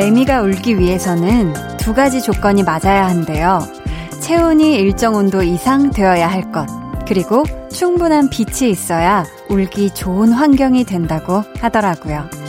매미가 울기 위해서는 두 가지 조건이 맞아야 한대요. 체온이 일정 온도 이상 되어야 할 것, 그리고 충분한 빛이 있어야 울기 좋은 환경이 된다고 하더라고요.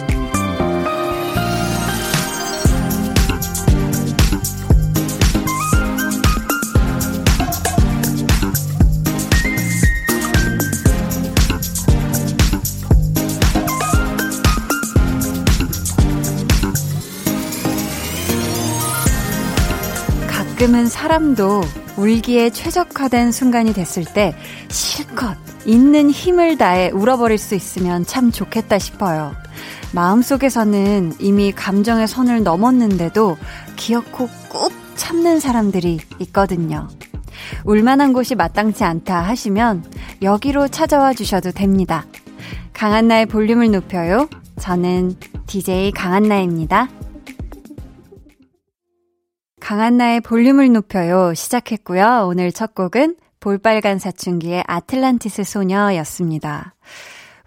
가끔은 사람도 울기에 최적화된 순간이 됐을 때 실컷 있는 힘을 다해 울어버릴 수 있으면 참 좋겠다 싶어요. 마음속에서는 이미 감정의 선을 넘었는데도 기어코 꾹 참는 사람들이 있거든요. 울만한 곳이 마땅치 않다 하시면 여기로 찾아와 주셔도 됩니다. 강한나의 볼륨을 높여요. 저는 DJ 강한나입니다. 강한나의 볼륨을 높여요 시작했고요. 오늘 첫 곡은 볼빨간 사춘기의 아틀란티스 소녀였습니다.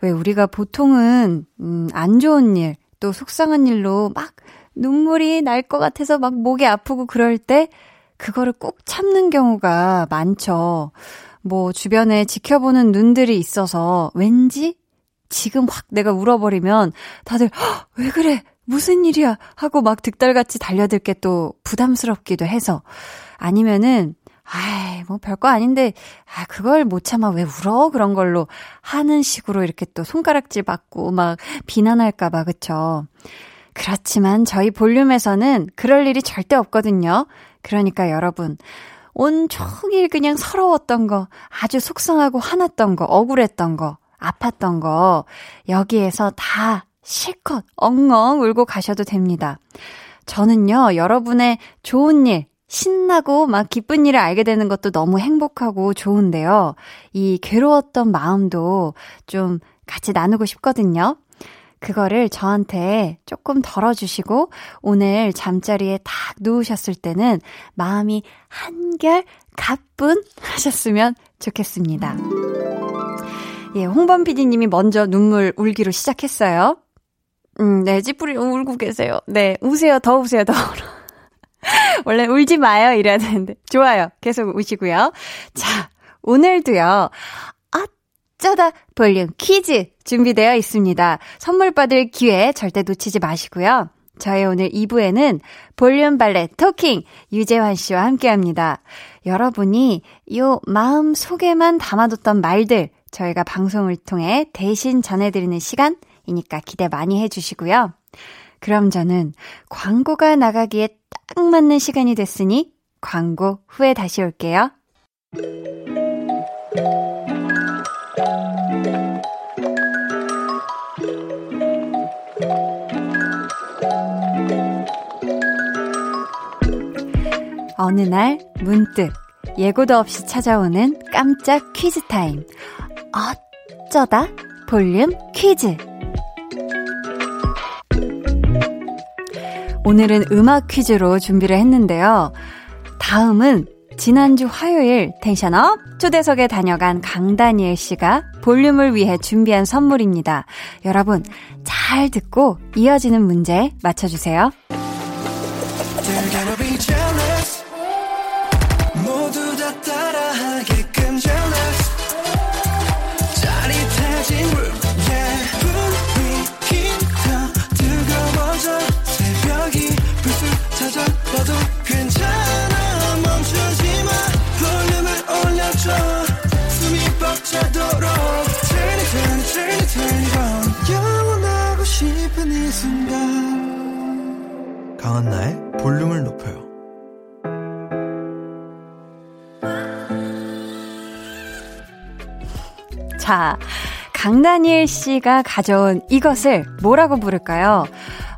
왜 우리가 보통은 음, 안 좋은 일, 또 속상한 일로 막 눈물이 날 것 같아서 막 목이 아프고 그럴 때 그거를 꼭 참는 경우가 많죠. 뭐 주변에 지켜보는 눈들이 있어서 왠지 지금 확 내가 울어버리면 다들 왜 그래 무슨 일이야? 하고 막 득달같이 달려들 게 또 부담스럽기도 해서. 아니면은, 아이, 뭐 별거 아닌데, 아, 그걸 못 참아. 왜 울어? 그런 걸로 하는 식으로 이렇게 또 손가락질 받고 막 비난할까봐, 그쵸? 그렇지만 저희 볼륨에서는 그럴 일이 절대 없거든요. 그러니까 여러분, 온 종일 그냥 서러웠던 거, 아주 속상하고 화났던 거, 억울했던 거, 아팠던 거, 여기에서 다 실컷 엉엉 울고 가셔도 됩니다. 저는요, 여러분의 좋은 일, 신나고 막 기쁜 일을 알게 되는 것도 너무 행복하고 좋은데요. 이 괴로웠던 마음도 좀 같이 나누고 싶거든요. 그거를 저한테 조금 덜어주시고 오늘 잠자리에 딱 누우셨을 때는 마음이 한결 가뿐 하셨으면 좋겠습니다. 예, 홍범 PD님이 먼저 눈물 울기로 시작했어요. 음, 네, 찌푸리 울고 계세요. 네, 우세요. 더 우세요. 더 울어. 원래 울지 마요. 이래야 되는데. 좋아요. 계속 우시고요. 자, 오늘도요. 어쩌다 볼륨 퀴즈 준비되어 있습니다. 선물 받을 기회 절대 놓치지 마시고요. 저희 오늘 2부에는 볼륨 발레 토킹 유재환 씨와 함께 합니다. 여러분이 요 마음 속에만 담아뒀던 말들 저희가 방송을 통해 대신 전해드리는 시간 이니까 기대 많이 해주시고요. 그럼 저는 광고가 나가기에 딱 맞는 시간이 됐으니 광고 후에 다시 올게요. 어느 날 문득 예고도 없이 찾아오는 깜짝 퀴즈 타임. 어쩌다 볼륨 퀴즈. 오늘은 음악 퀴즈로 준비를 했는데요. 다음은 지난주 화요일 텐션 up 초대석에 다녀간 강다니엘 씨가 볼륨을 위해 준비한 선물입니다. 여러분, 잘 듣고 이어지는 문제 맞춰주세요. 강한나의 볼륨을 높여요. 자, 강다니엘 씨가 가져온 이것을 뭐라고 부를까요?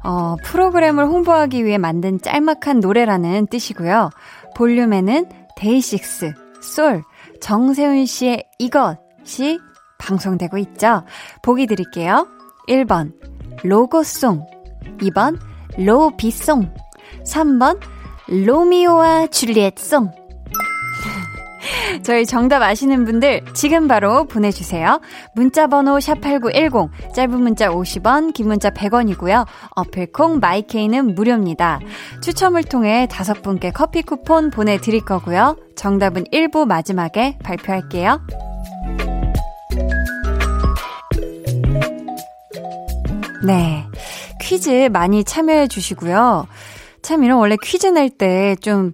어, 프로그램을 홍보하기 위해 만든 짤막한 노래라는 뜻이고요. 볼륨에는 데이식스, 솔, 정세훈 씨의 이것이 방송되고 있죠. 보기 드릴게요. 1번, 로고송. 2번, 로비송. 3번, 로미오와 줄리엣송. 저희 정답 아시는 분들 지금 바로 보내주세요. 문자번호 샵8910, 짧은 문자 50원, 긴 문자 100원이고요. 어플콩 마이케이는 무료입니다. 추첨을 통해 다섯 분께 커피 쿠폰 보내드릴 거고요. 정답은 1부 마지막에 발표할게요. 네. 퀴즈 많이 참여해 주시고요. 참 이런 원래 퀴즈 낼 때 좀,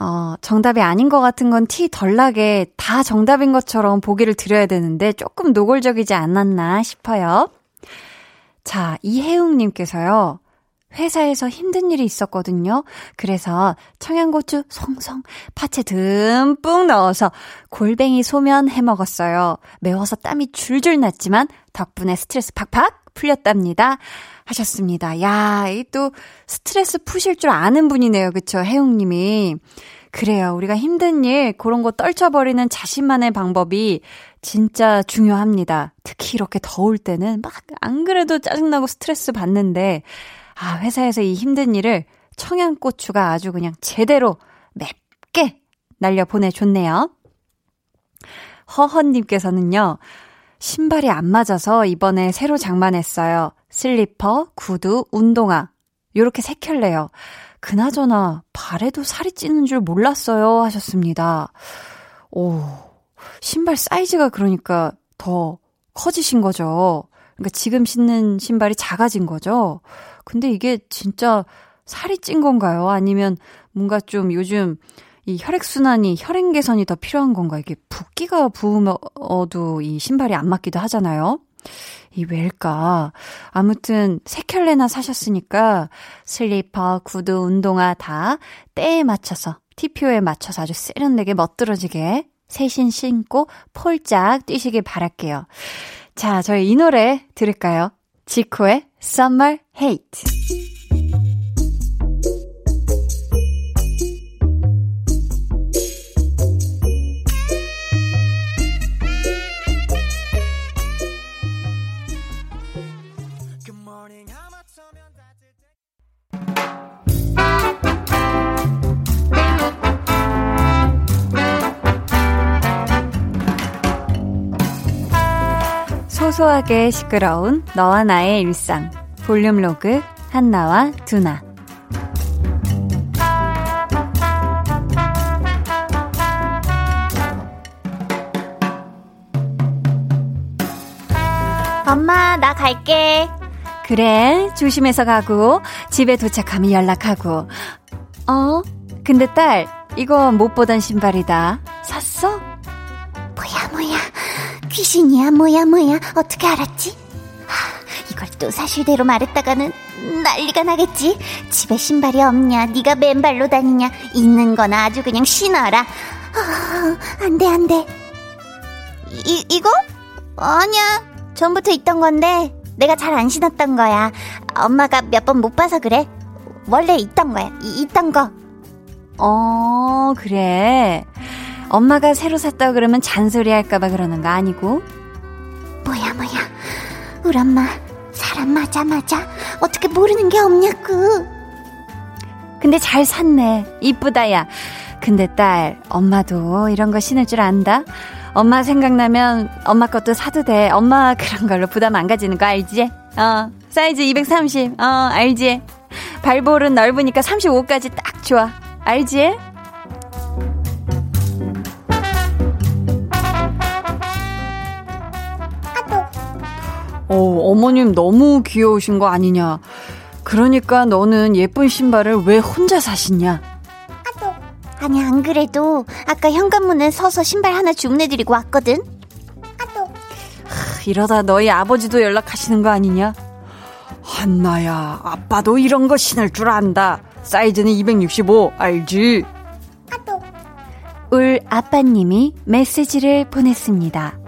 어, 정답이 아닌 것 같은 건 티 덜 나게 다 정답인 것처럼 보기를 드려야 되는데 조금 노골적이지 않았나 싶어요. 자, 이혜웅님께서요. 회사에서 힘든 일이 있었거든요. 그래서 청양고추 송송, 파채 듬뿍 넣어서 골뱅이 소면 해 먹었어요. 매워서 땀이 줄줄 났지만 덕분에 스트레스 팍팍 풀렸답니다. 하셨습니다. 야, 이 또 스트레스 푸실 줄 아는 분이네요. 그쵸? 혜웅 님이. 그래요. 우리가 힘든 일, 그런 거 떨쳐버리는 자신만의 방법이 진짜 중요합니다. 특히 이렇게 더울 때는 막 안 그래도 짜증나고 스트레스 받는데, 아, 회사에서 이 힘든 일을 청양고추가 아주 그냥 제대로 맵게 날려 보내줬네요. 허헌님께서는요, 신발이 안 맞아서 이번에 새로 장만했어요. 슬리퍼, 구두, 운동화. 요렇게 세 켤레요. 그나저나 발에도 살이 찌는 줄 몰랐어요 하셨습니다. 오, 신발 사이즈가 그러니까 더 커지신 거죠. 그러니까 지금 신는 신발이 작아진 거죠. 근데 이게 진짜 살이 찐 건가요? 아니면 뭔가 좀 요즘 이 혈액순환이, 혈행 개선이 더 필요한 건가? 이게 붓기가 부으어도 이 신발이 안 맞기도 하잖아요? 이 왜일까? 아무튼 세 켤레나 사셨으니까 슬리퍼, 구두, 운동화 다 때에 맞춰서, TPO에 맞춰서 아주 세련되게 멋들어지게 세신 신고 폴짝 뛰시길 바랄게요. 자, 저희 이 노래 들을까요? 지코의 Summer Hate. 소소하게 시끄러운 너와 나의 일상. 볼륨 로그 한나와 두나. 엄마 나 갈게. 그래 조심해서 가고 집에 도착하면 연락하고. 어? 근데 딸 이거 못 보던 신발이다. 샀어? 귀신이야 뭐야 뭐야. 어떻게 알았지? 이걸 또 사실대로 말했다가는 난리가 나겠지. 집에 신발이 없냐 네가 맨발로 다니냐. 있는 거나 아주 그냥 신어라. 어, 안돼 안돼. 이, 이거? 아니야. 전부터 있던 건데 내가 잘 안 신었던 거야. 엄마가 몇 번 못 봐서 그래. 원래 있던 거야. 이, 있던 거. 어, 그래. 엄마가 새로 샀다 그러면 잔소리 할까봐 그러는 거 아니고? 뭐야 뭐야 우리 엄마 사람 맞아 맞아 어떻게 모르는 게 없냐고 근데 잘 샀네. 이쁘다, 야. 근데 딸, 엄마도 이런 거 신을 줄 안다? 엄마 생각나면 엄마 것도 사도 돼. 엄마 그런 걸로 부담 안 가지는 거 알지? 어, 사이즈 230. 어, 알지? 발볼은 넓으니까 35까지 딱 좋아. 알지? 어, 어머님 너무 귀여우신 거 아니냐. 그러니까 너는 예쁜 신발을 왜 혼자 사시냐? 아니 안 그래도 아까 현관문에 서서 신발 하나 주문해드리고 왔거든 하, 이러다 너희 아버지도 연락하시는 거 아니냐? 한나야, 아빠도 이런 거 신을 줄 안다. 사이즈는 265, 알지? 울 아빠님이 메시지를 보냈습니다.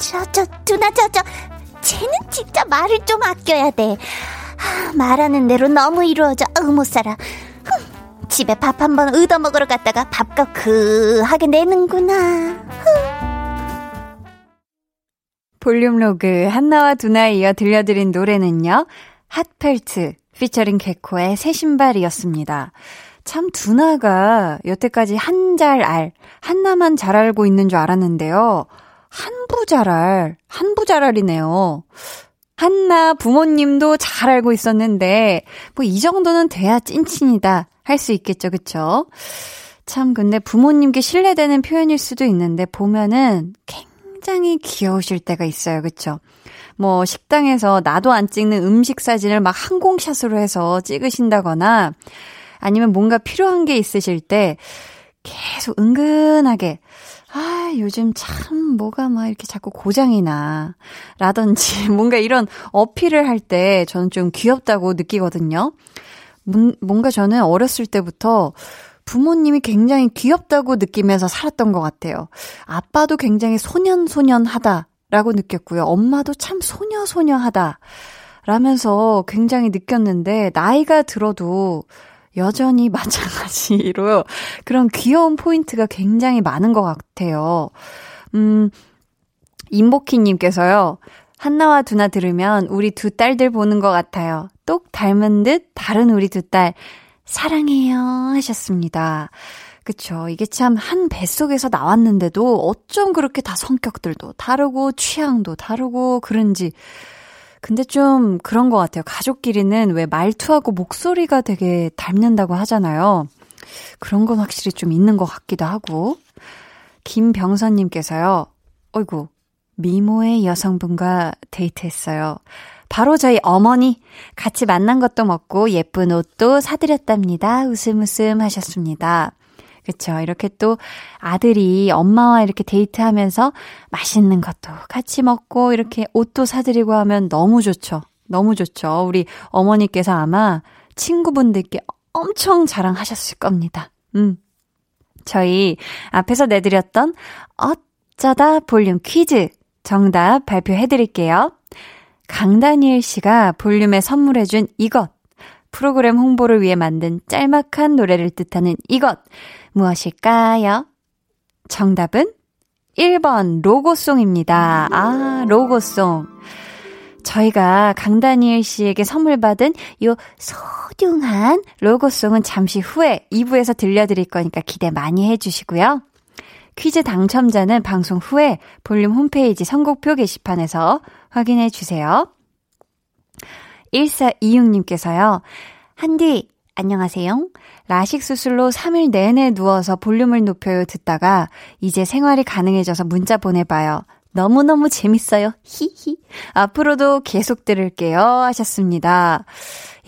저 저 누나 저 저 쟤는 진짜 말을 좀 아껴야 돼 하, 말하는 대로 너무 이루어져 어우 못 살아 흠, 집에 밥 한 번 얻어먹으러 갔다가 밥값 그하게 내는구나 볼륨 로그 한나와 두나에 이어 들려드린 노래는요. 핫펠트 피처링 개코의 새 신발이었습니다. 참 두나가 여태까지 한 잘 알, 한나만 잘 알고 있는 줄 알았는데요. 한부 잘 알, 한부 잘 알이네요. 한나 부모님도 잘 알고 있었는데, 뭐 이 정도는 돼야 찐친이다 할 수 있겠죠, 그쵸? 참, 근데 부모님께 실례되는 표현일 수도 있는데, 보면은 굉장히 귀여우실 때가 있어요, 그쵸? 뭐, 식당에서 나도 안 찍는 음식 사진을 막 항공샷으로 해서 찍으신다거나, 아니면 뭔가 필요한 게 있으실 때, 계속 은근하게, 아, 요즘 참 뭐가 막 이렇게 자꾸 고장이 나. 라든지 뭔가 이런 어필을 할 때 저는 좀 귀엽다고 느끼거든요. 뭔가 저는 어렸을 때부터 부모님이 굉장히 귀엽다고 느끼면서 살았던 것 같아요. 아빠도 굉장히 소년소년하다라고 느꼈고요. 엄마도 참 소녀소녀하다. 라면서 굉장히 느꼈는데, 나이가 들어도 여전히 마찬가지로 그런 귀여운 포인트가 굉장히 많은 것 같아요. 음, 임복희님께서요. 한나와 두나 들으면 우리 두 딸들 보는 것 같아요. 똑 닮은 듯 다른 우리 두 딸. 사랑해요. 하셨습니다. 그쵸. 이게 참 한 뱃속에서 나왔는데도 어쩜 그렇게 다 성격들도 다르고 취향도 다르고 그런지 근데 좀 그런 것 같아요. 가족끼리는 왜 말투하고 목소리가 되게 닮는다고 하잖아요. 그런 건 확실히 좀 있는 것 같기도 하고. 김병선님께서요. 어이구, 미모의 여성분과 데이트했어요. 바로 저희 어머니 같이 만난 것도 먹고 예쁜 옷도 사드렸답니다. 웃음 웃음 하셨습니다. 그쵸. 이렇게 또 아들이 엄마와 이렇게 데이트하면서 맛있는 것도 같이 먹고 이렇게 옷도 사드리고 하면 너무 좋죠. 너무 좋죠. 우리 어머니께서 아마 친구분들께 엄청 자랑하셨을 겁니다. 음. 저희 앞에서 내드렸던 어쩌다 볼륨 퀴즈 정답 발표해 드릴게요. 강다니엘 씨가 볼륨에 선물해준 이것. 프로그램 홍보를 위해 만든 짤막한 노래를 뜻하는 이것. 무엇일까요? 정답은 1번 로고송입니다. 아, 로고송. 저희가 강다니엘 씨에게 선물 받은 요 소중한 로고송은 잠시 후에 2부에서 들려드릴 거니까 기대 많이 해주시고요. 퀴즈 당첨자는 방송 후에 볼륨 홈페이지 선곡표 게시판에서 확인해 주세요. 1426님께서요. 한디, 안녕하세요. 라식 수술로 3일 내내 누워서 볼륨을 높여요 듣다가 이제 생활이 가능해져서 문자 보내봐요. 너무너무 재밌어요. 히히. 앞으로도 계속 들을게요. 하셨습니다.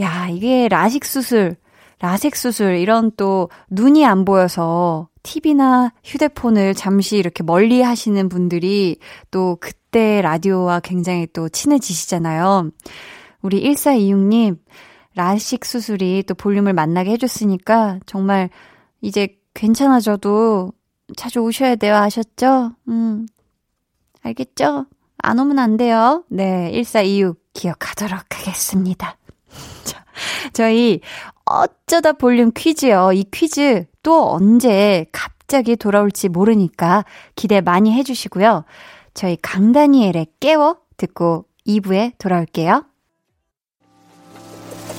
야, 이게 라식 수술, 라섹 수술, 이런 또 눈이 안 보여서 TV나 휴대폰을 잠시 이렇게 멀리 하시는 분들이 또 그때 라디오와 굉장히 또 친해지시잖아요. 우리 1426님, 라식 수술이 또 볼륨을 만나게 해줬으니까 정말 이제 괜찮아져도 자주 오셔야 돼요. 아셨죠? 음. 알겠죠? 안 오면 안 돼요. 네, 1426 기억하도록 하겠습니다. 자, 저희 어쩌다 볼륨 퀴즈요. 이 퀴즈 또 언제 갑자기 돌아올지 모르니까 기대 많이 해주시고요. 저희 강다니엘의 깨워 듣고 2부에 돌아올게요.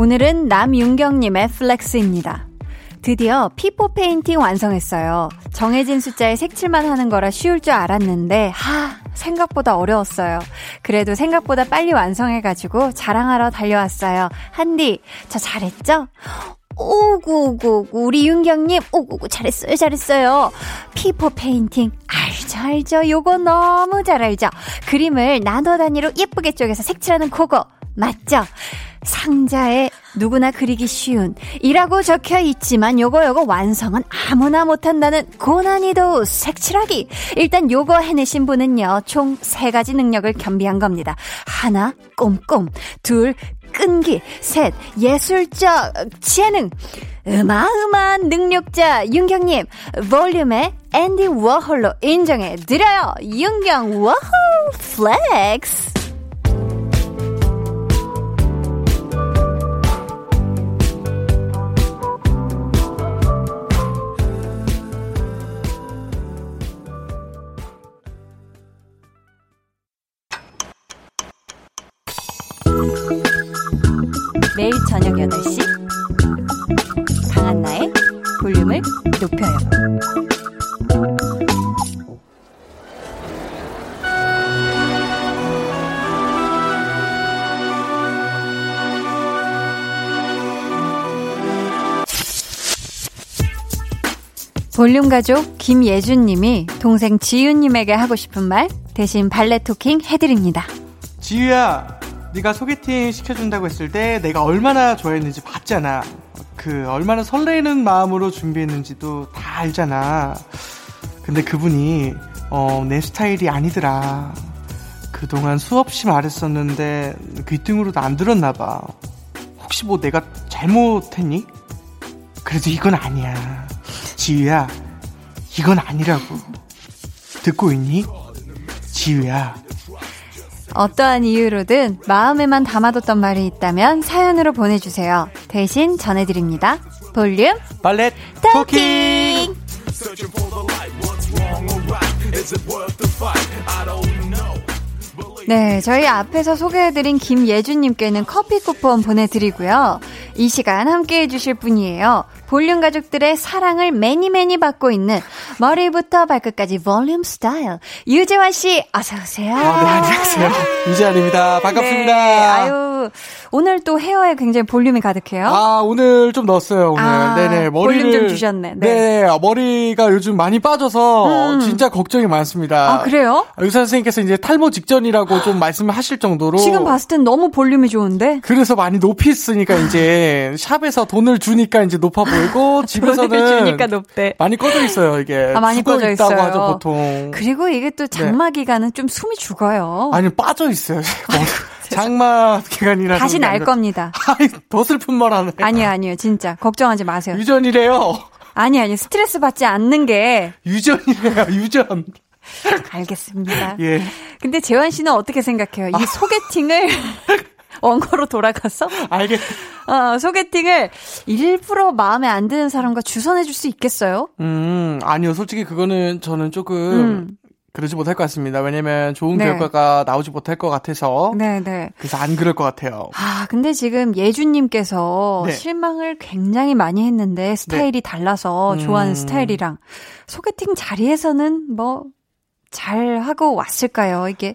오늘은 남윤경님의 flex입니다. 드디어 피포 페인팅 완성했어요. 정해진 숫자에 색칠만 하는 거라 쉬울 줄 알았는데, 하, 생각보다 어려웠어요. 그래도 생각보다 빨리 완성해가지고 자랑하러 달려왔어요. 한디, 저 잘했죠? 오구오구, 우리 윤경님, 오구오구, 잘했어요, 잘했어요. 피포 페인팅, 알죠, 알죠. 요거 너무 잘 알죠. 그림을 나눠 단위로 예쁘게 쪼개서 색칠하는 그거, 맞죠? 상자에 누구나 그리기 쉬운 이라고 적혀 있지만 요거 요거 완성은 아무나 못한다는 고난이도 색칠하기. 일단 요거 해내신 분은요, 총 세 가지 능력을 겸비한 겁니다. 하나, 꼼꼼. 둘, 끈기. 셋, 예술적 재능. 어마어마한 능력자 윤경님, 볼륨의 앤디 워홀로 인정해 드려요. 윤경 워홀 flex. 매일 저녁 8시 강한나의 볼륨을 높여요. 볼륨 가족 김예준 님이 동생 지윤 님에게 하고 싶은 말 대신 발레 토킹 해드립니다. 지유야, 네가 소개팅 시켜준다고 했을 때 내가 얼마나 좋아했는지 봤잖아. 그 얼마나 설레는 마음으로 준비했는지도 다 알잖아. 근데 그분이 어, 내 스타일이 아니더라. 그동안 수없이 말했었는데 귀등으로도 안 들었나 봐. 혹시 뭐 내가 잘못했니? 그래도 이건 아니야. 지유야, 이건 아니라고. 듣고 있니? 지유야. 어떠한 이유로든 마음에만 담아뒀던 말이 있다면 사연으로 보내주세요. 대신 전해드립니다. 볼륨 발렛 토킹! 네, 저희 앞에서 소개해드린 김예준님께는 커피 쿠폰 보내드리고요. 이 시간 함께 해주실 분이에요. 볼륨 가족들의 사랑을 매니 매니 받고 있는 머리부터 발끝까지 볼륨 스타일 유재환 씨 어서 오세요. 아, 네, 안녕하세요. 유재환입니다. 반갑습니다. 네, 아유 오늘 또 헤어에 굉장히 볼륨이 가득해요. 아, 오늘 좀 넣었어요, 오늘. 아, 네네, 머리를. 볼륨 좀 주셨네. 네. 네. 아, 머리가 요즘 많이 빠져서 음. 진짜 걱정이 많습니다. 아 그래요? 의사 선생님께서 이제 탈모 직전이라고 좀 말씀을 하실 정도로. 지금 봤을 땐 너무 볼륨이 좋은데. 그래서 많이 높이 쓰니까 이제 샵에서 뽕을 주니까 이제 높아 보이고 집에서는 돈을 주니까 높대. 많이 꺼져 있어요, 이게. 아, 많이 꺼져 있다고 있어요. 하죠, 보통. 그리고 이게 또 장마 기간은 좀 숨이 죽어요. 아니, 빠져 있어요. 뭐, 장마 기간이라서. 다시 날 겁니다. 더 슬픈 말 하네. 아니요, 아니요, 진짜 걱정하지 마세요. 유전이래요. 아니, 아니, 스트레스 받지 않는 게 유전이래요, 유전. 알겠습니다. 예. 근데 재환 씨는 어떻게 생각해요? 이 소개팅을 원고로 돌아가서 알겠. 어, 소개팅을 일부러 마음에 안 드는 사람과 주선해 줄 수 있겠어요? 음, 아니요. 솔직히 그거는 저는 조금 음. 그러지 못할 것 같습니다. 왜냐면 좋은 네. 결과가 나오지 못할 것 같아서. 네, 네. 그래서 안 그럴 것 같아요. 아, 근데 지금 예준님께서 네. 실망을 굉장히 많이 했는데 스타일이 달라서 음. 좋아하는 스타일이랑 소개팅 자리에서는 뭐 잘 하고 왔을까요? 이게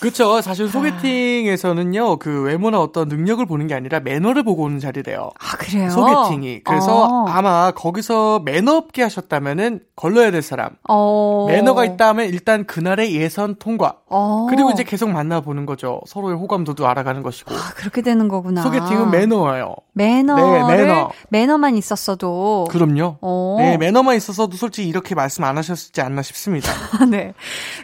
그렇죠. 사실 소개팅에서는요, 그 외모나 어떤 능력을 보는 게 아니라 매너를 보고 오는 자리래요. 아 그래요? 소개팅이. 그래서 어. 아마 거기서 매너 없게 하셨다면은 걸러야 될 사람. 어. 매너가 있다면 일단 그날의 예선 통과. 어. 그리고 이제 계속 만나보는 거죠. 서로의 호감도도 알아가는 것이고. 아, 그렇게 되는 거구나. 소개팅은 매너예요. 매너를 네, 매너. 매너만 있었어도 그럼요. 어. 네, 매너만 있어서도 솔직히 이렇게 말씀 안 하셨지 않나 싶습니다. 네.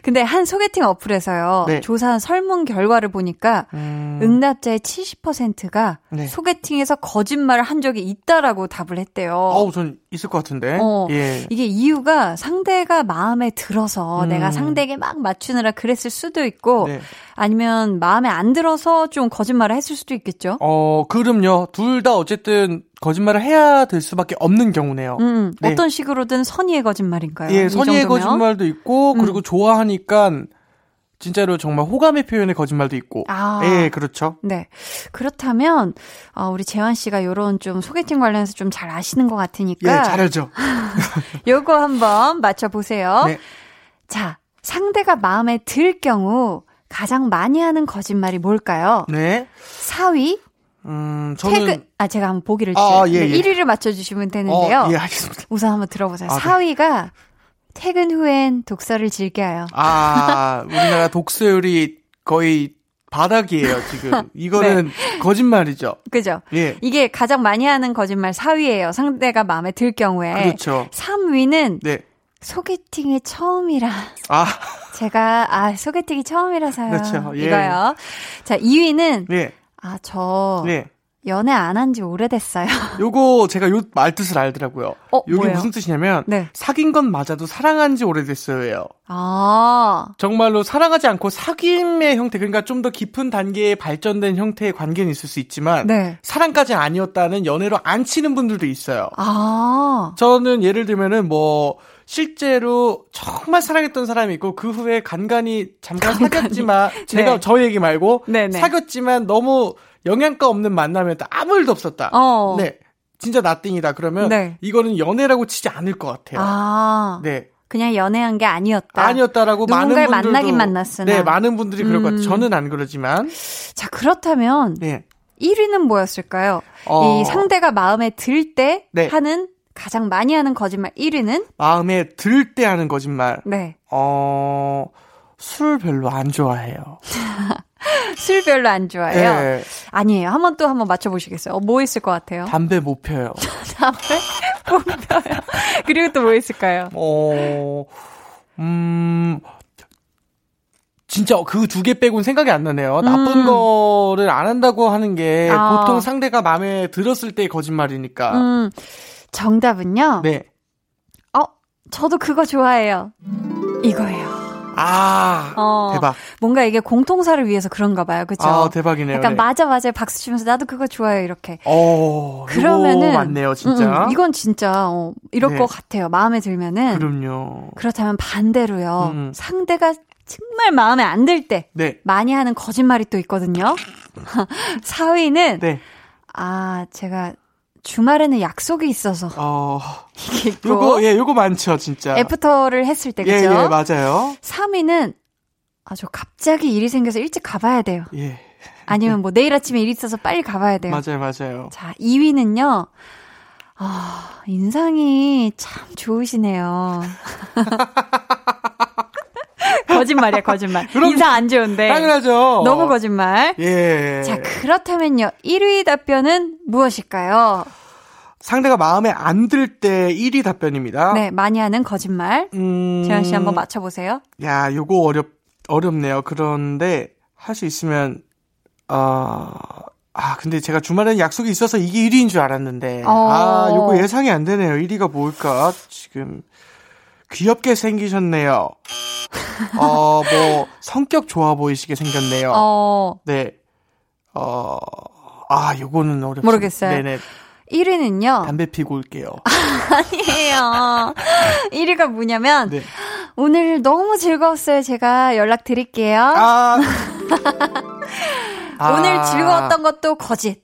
근데 한 소개팅 어플에서요. 네. 조사 한 설문 결과를 보니까 음, 응답자의 70%가 네. 소개팅에서 거짓말을 한 적이 있다라고 답을 했대요. 어우, 전 있을 것 같은데. 어. 예. 이게 이유가 상대가 마음에 들어서 음. 내가 상대에게 막 맞추느라 그랬을 수도 있고 네. 아니면 마음에 안 들어서 좀 거짓말을 했을 수도 있겠죠. 어, 그럼요. 둘 다 어쨌든 거짓말을 해야 될 수밖에 없는 경우네요. 음, 네. 어떤 식으로든 선의의 거짓말인가요? 예, 이 선의의 정도면? 거짓말도 있고, 음. 그리고 좋아하니까 진짜로 정말 호감의 표현의 거짓말도 있고. 아. 예, 그렇죠. 네. 그렇다면, 어, 우리 재환 씨가 요런 좀 소개팅 관련해서 좀 잘 아시는 것 예, 같으니까. 잘 알죠. 요거 한번 맞춰보세요. 네. 자, 상대가 마음에 들 경우 가장 많이 하는 거짓말이 뭘까요? 네. 4위, 음, 저는 퇴근, 아, 제가 한번 보기를 아, 주세요. 예, 네, 예. 1위를 맞춰 주시면 되는데요. 어, 예, 알겠습니다. 우선 한번 들어보세요. 아, 네. 4위가 퇴근 후엔 독서를 즐겨요. 아, 우리나라 독서율이 거의 바닥이에요, 지금. 이거는 거짓말이죠. 그죠? 예. 이게 가장 많이 하는 거짓말 4위예요. 상대가 마음에 들 경우에. 그렇죠. 3위는 네. 소개팅이 처음이라. 아, 제가, 아, 소개팅이 처음이라서요. 그렇죠. 예. 이거요. 자, 2위는, 예. 아, 저, 네. 연애 안 한 지 오래됐어요. 요거 제가 요 말뜻을 알더라고요. 어, 요게 뭐예요? 무슨 뜻이냐면 네. 사귄 건 맞아도 사랑한 지 오래됐어요. 아, 정말로 사랑하지 않고 사귐의 형태 그러니까 좀 더 깊은 단계에 발전된 형태의 관계는 있을 수 있지만 네. 사랑까지 아니었다는 연애로 안 치는 분들도 있어요. 아, 저는 예를 들면은 뭐 실제로 정말 사랑했던 사람이 있고 그 후에 간간히 잠깐 사귀었지만 제가 네. 저 얘기 말고 네네. 사귀었지만 너무 영양가 없는 만남이었다 아무 일도 없었다. 어. 네. 진짜 나띵이다. 그러면 네. 이거는 연애라고 치지 않을 것 같아요. 아, 네. 그냥 연애한 게 아니었다. 아니었다라고 많은 분들도 만나긴 만났으나. 네, 많은 분들이 그럴 것 같아요. 음. 저는 안 그러지만 자, 그렇다면 네. 1위는 뭐였을까요? 어, 이 상대가 마음에 들때 네. 하는 가장 많이 하는 거짓말 1위는 마음에 들 때 하는 거짓말. 네. 어, 술 별로 안 좋아해요. 술 별로 안 좋아해요. 네. 아니에요. 한 번 또 한번 맞춰 보시겠어요? 어, 뭐 있을 것 같아요? 담배 못 펴요. 담배 펴요. 그리고 또 뭐 있을까요? 어, 음, 진짜 그 두 개 빼곤 생각이 안 나네요. 나쁜 음. 거를 안 한다고 하는 게 아. 보통 상대가 마음에 들었을 때의 거짓말이니까. 음, 정답은요. 네. 어, 저도 그거 좋아해요. 이거예요. 아, 어, 대박. 뭔가 이게 공통사를 위해서 그런가 봐요. 그죠? 아, 대박이네요. 약간 네. 맞아 맞아 박수 치면서 나도 그거 좋아요 이렇게. 어, 그러면은 맞네요, 진짜. 음, 음, 이건 진짜 어, 이럴 네. 것 같아요. 마음에 들면은 그럼요. 그렇다면 반대로요. 음. 상대가 정말 마음에 안 들 때 네. 많이 하는 거짓말이 또 있거든요. 4위는 네. 아 제가 주말에는 약속이 있어서 어, 이게 있고 요거, 예, 요거 많죠, 진짜. 애프터를 했을 때 예, 그죠? 예, 맞아요. 3위는 3위는 아 저 갑자기 일이 생겨서 일찍 가봐야 돼요. 예, 아니면 뭐 내일 아침에 일 있어서 빨리 가봐야 돼요. 맞아요, 맞아요. 자, 2위는요. 아, 인상이 참 좋으시네요. 거짓말이야, 거짓말. 그럼 인상 안 좋은데. 당연하죠. 네. 너무 거짓말. 예. 자, 그렇다면요. 1위 답변은 무엇일까요? 상대가 마음에 안 들 때 1위 답변입니다. 네, 많이 하는 거짓말. 음. 재현 씨 한번 맞춰보세요. 야, 요거 어렵, 어렵네요. 그런데, 할 수 있으면, 어, 아, 근데 제가 주말에는 약속이 있어서 이게 1위인 줄 알았는데. 어. 아, 요거 예상이 안 되네요. 1위가 뭘까? 지금, 귀엽게 생기셨네요. 어, 뭐, 성격 좋아 보이시게 생겼네요. 어, 네. 어, 아, 요거는 어렵습니다. 모르겠어요. 네네. 1위는요. 담배 피고 올게요. 아니에요. 1위가 뭐냐면, 네. 오늘 너무 즐거웠어요. 제가 연락드릴게요. 아. 아. 오늘 즐거웠던 것도 거짓.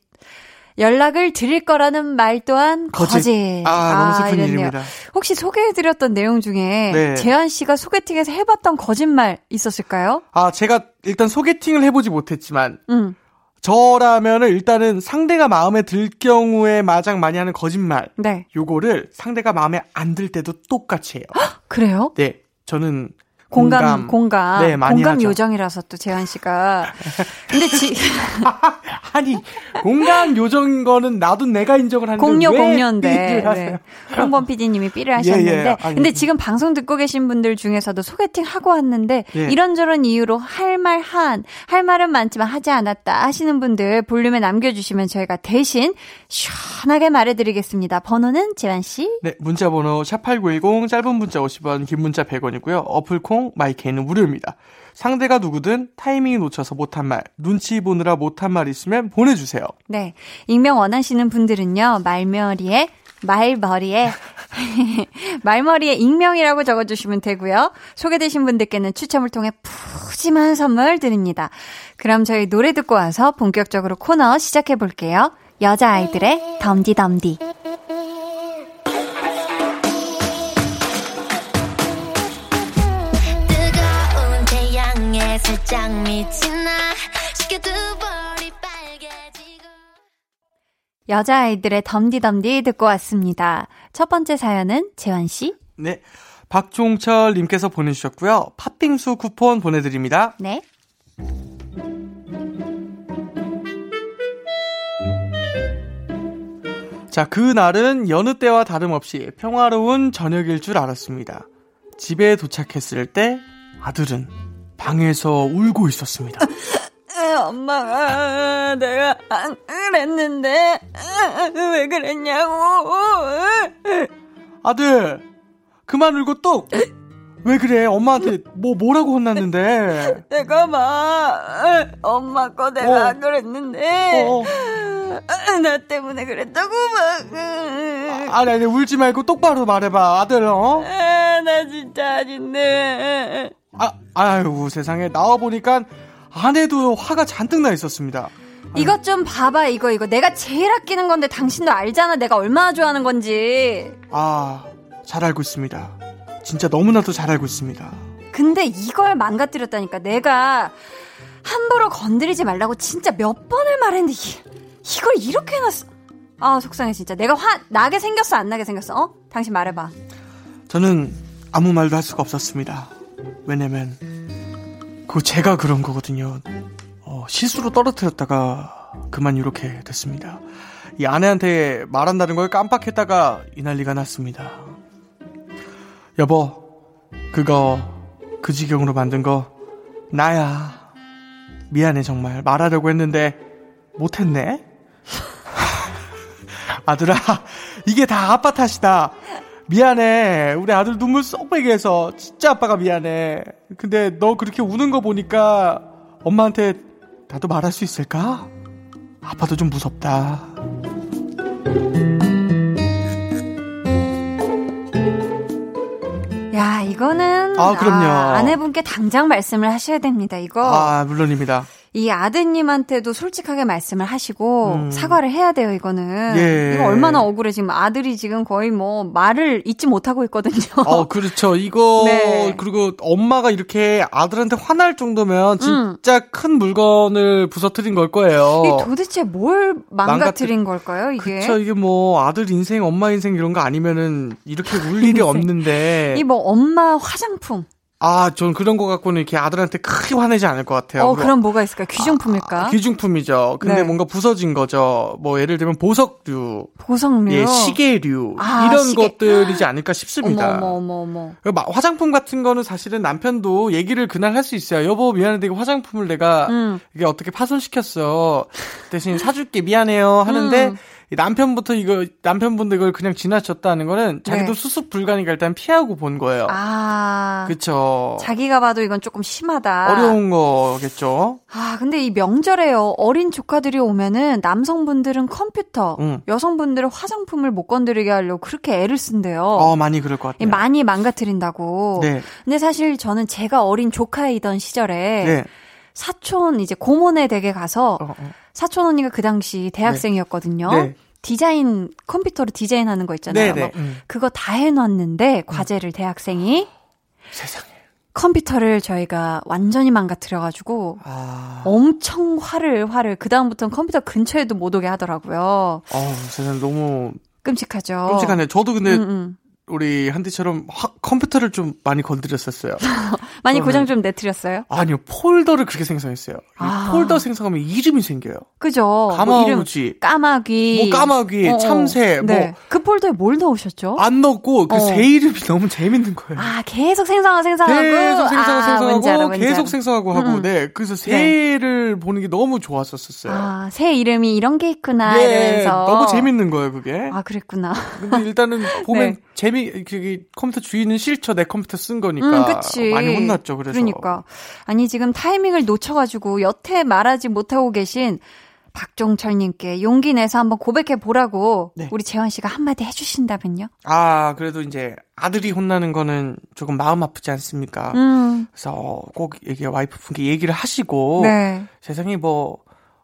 연락을 드릴 거라는 말 또한 거짓. 거짓. 아, 너무 슬픈 이랬네요. 일입니다. 혹시 소개해드렸던 내용 중에 네. 재한 씨가 소개팅에서 해봤던 거짓말 있었을까요? 아, 제가 일단 소개팅을 해보지 못했지만, 음, 저라면은 일단은 상대가 마음에 들 경우에 마장 많이 하는 거짓말. 네. 요거를 상대가 마음에 안 들 때도 똑같이 해요. 그래요? 네. 저는 공감, 공감, 네, 많이 공감 하죠. 요정이라서 또 재한 씨가. 근데 지, 아니, 공감 요정인 거는 나도 내가 인정을 하는데. 삐를 하세요? 네. 홍범 PD님이 삐를 하셨는데. 예, 예. 아니, 근데 지금 방송 듣고 계신 분들 중에서도 소개팅 하고 왔는데 예. 이런저런 이유로 할 말 한, 할 말은 많지만 하지 않았다 하시는 분들 볼륨에 남겨주시면 저희가 대신 시원하게 말해드리겠습니다. 번호는 재환 씨. 네, 문자 번호 샵8910 짧은 문자 50원, 긴 문자 100원이고요. 어플 콩 마이케이는 무료입니다. 상대가 누구든 타이밍이 놓쳐서 못한 말, 눈치 보느라 못한 말 있으면 보내주세요. 네. 익명 원하시는 분들은요, 말머리에, 말머리에, 말머리에 익명이라고 적어주시면 되고요. 소개되신 분들께는 추첨을 통해 푸짐한 선물 드립니다. 그럼 저희 노래 듣고 와서 본격적으로 코너 시작해 볼게요. 여자 아이들의 덤디덤디. 살짝 미친 나 식혀두 볼이 빨개지고 여자아이들의 덤디덤디 듣고 왔습니다. 첫 번째 사연은 재환씨. 네. 박종철님께서 보내주셨고요. 팥빙수 쿠폰 보내드립니다. 네. 자, 그날은 여느 때와 다름없이 평화로운 저녁일 줄 알았습니다. 집에 도착했을 때 아들은 방에서 울고 있었습니다. 엄마가 내가 안 그랬는데 왜 그랬냐고. 아들, 그만 울고 또. 왜 그래? 엄마한테 뭐 뭐라고 혼났는데? 내가 막 엄마 거 내가 어. 안 그랬는데 어. 나 때문에 그랬다고 막. 아니 아니 울지 말고 똑바로 말해봐, 아들. 어? 아, 나 진짜 아닌데. 아, 아유 세상에 나와 보니까 아내도 화가 잔뜩 나 있었습니다. 이것 좀 봐봐 이거 이거 내가 제일 아끼는 건데 당신도 알잖아 내가 얼마나 좋아하는 건지. 아, 잘 알고 있습니다. 진짜 너무나도 잘 알고 있습니다. 근데 이걸 망가뜨렸다니까 내가 함부로 건드리지 말라고 진짜 몇 번을 말했는데 이, 이걸 이렇게 해놨어. 아 속상해 진짜 내가 화 나게 생겼어 안 나게 생겼어 어? 당신 말해봐. 저는 아무 말도 할 수가 없었습니다. 왜냐면 그거 제가 그런 거거든요. 어, 실수로 떨어뜨렸다가 그만 이렇게 됐습니다. 이 아내한테 말한다는 걸 깜빡했다가 이 난리가 났습니다. 여보, 그거 그 지경으로 만든 거 나야. 미안해 정말 말하려고 했는데 못했네. 아들아, 이게 다 아빠 탓이다. 미안해. 우리 아들 눈물 쏙 빼게 해서 진짜 아빠가 미안해. 근데 너 그렇게 우는 거 보니까 엄마한테 나도 말할 수 있을까? 아빠도 좀 무섭다. 야 이거는 아, 그럼요. 아내분께 당장 말씀을 하셔야 됩니다 이거. 아, 물론입니다. 이 아드님한테도 솔직하게 말씀을 하시고 음. 사과를 해야 돼요, 이거는. 예. 이거 얼마나 억울해. 지금 아들이 지금 거의 뭐 말을 잊지 못하고 있거든요. 어, 그렇죠. 이거, 네. 그리고 엄마가 이렇게 아들한테 화날 정도면 진짜 큰 물건을 부서뜨린 걸 거예요. 이게 도대체 뭘 망가뜨린 걸까요, 이게? 그쵸, 이게 뭐, 아들 인생, 엄마 인생 이런 거 아니면은, 이렇게 울 일이 없는데. 이 뭐 엄마 화장품. 아, 전 그런 거 갖고는 이렇게 아들한테 크게 화내지 않을 것 같아요. 어, 뭐, 그럼 뭐가 있을까요? 귀중품일까? 아, 귀중품이죠. 근데 네. 뭔가 부서진 거죠. 뭐, 예를 들면 보석류, 보석류. 예, 시계류, 아, 이런 시계. 것들이지 않을까 싶습니다. 어머, 어머, 어머, 어머. 막 화장품 같은 거는 사실은 남편도 얘기를 그날 할 수 있어요. 여보, 미안한데 이거 화장품을 내가 음. 이게 어떻게 파손시켰어. 대신 사줄게 미안해요 하는데 음. 이 남편부터 이거 남편분도 이걸 그냥 지나쳤다는 거는 자기도 네. 수습 불가니까 일단 피하고 본 거예요. 아. 그쵸. 자기가 봐도 이건 조금 심하다. 어려운 거겠죠. 아, 근데 이 명절에요. 어린 조카들이 오면은 남성분들은 컴퓨터, 응. 여성분들은 화장품을 못 건드리게 하려고 그렇게 애를 쓴대요. 어, 많이 그럴 것이 같아요. 많이 망가뜨린다고. 네. 근데 사실 저는 제가 어린 조카이던 시절에 네. 사촌 이제 고모네 댁에 가서 어, 어. 사촌 언니가 그 당시 대학생이었거든요. 네. 디자인 컴퓨터로 디자인하는 거 있잖아요. 네, 네. 뭐 음. 그거 다 해놨는데 과제를 대학생이 세상에. 컴퓨터를 저희가 완전히 망가뜨려가지고 아. 엄청 화를 화를 그 다음부터는 컴퓨터 근처에도 못 오게 하더라고요. 어, 세상 너무 끔찍하죠. 끔찍하네. 저도 근데 음, 음. 우리 한디처럼 화- 컴퓨터를 좀 많이 건드렸었어요. 많이 고장 좀 내트렸어요. 아니요, 폴더를 그렇게 생성했어요. 이 아. 폴더 생성하면 이름이 생겨요. 그죠? 뭐 가마우지, 까마귀, 뭐 까마귀, 어, 어. 참새, 네. 뭐. 그 폴더에 뭘 넣으셨죠? 안 넣고 그 어. 새 이름이 너무 재밌는 거예요. 아, 계속 생성하고 생성하고 계속 생성하고 아, 생성하고 뭔지 알아, 뭔지 계속. 생성하고 하고 음. 네 그래서 새를 보는 게 너무 좋았었어요. 아, 새 이름이 이런 게 있구나 예, 이러면서 너무 재밌는 거예요 그게. 아, 그랬구나. 근데 일단은 보면 네. 재미 그게 컴퓨터 주인은 싫죠 내 컴퓨터 쓴 거니까 음, 그치. 많이 혼났죠 그래서. 그러니까. 아니, 지금 타이밍을 놓쳐가지고 여태 말하지 못하고 계신 박종철님께 용기 내서 한번 고백해 보라고 네. 우리 재환 씨가 한마디 해주신다면요? 아 그래도 이제 아들이 혼나는 거는 조금 마음 아프지 않습니까? 음, 그래서 어, 꼭 이게 와이프분께 얘기를 하시고 네. 세상에 뭐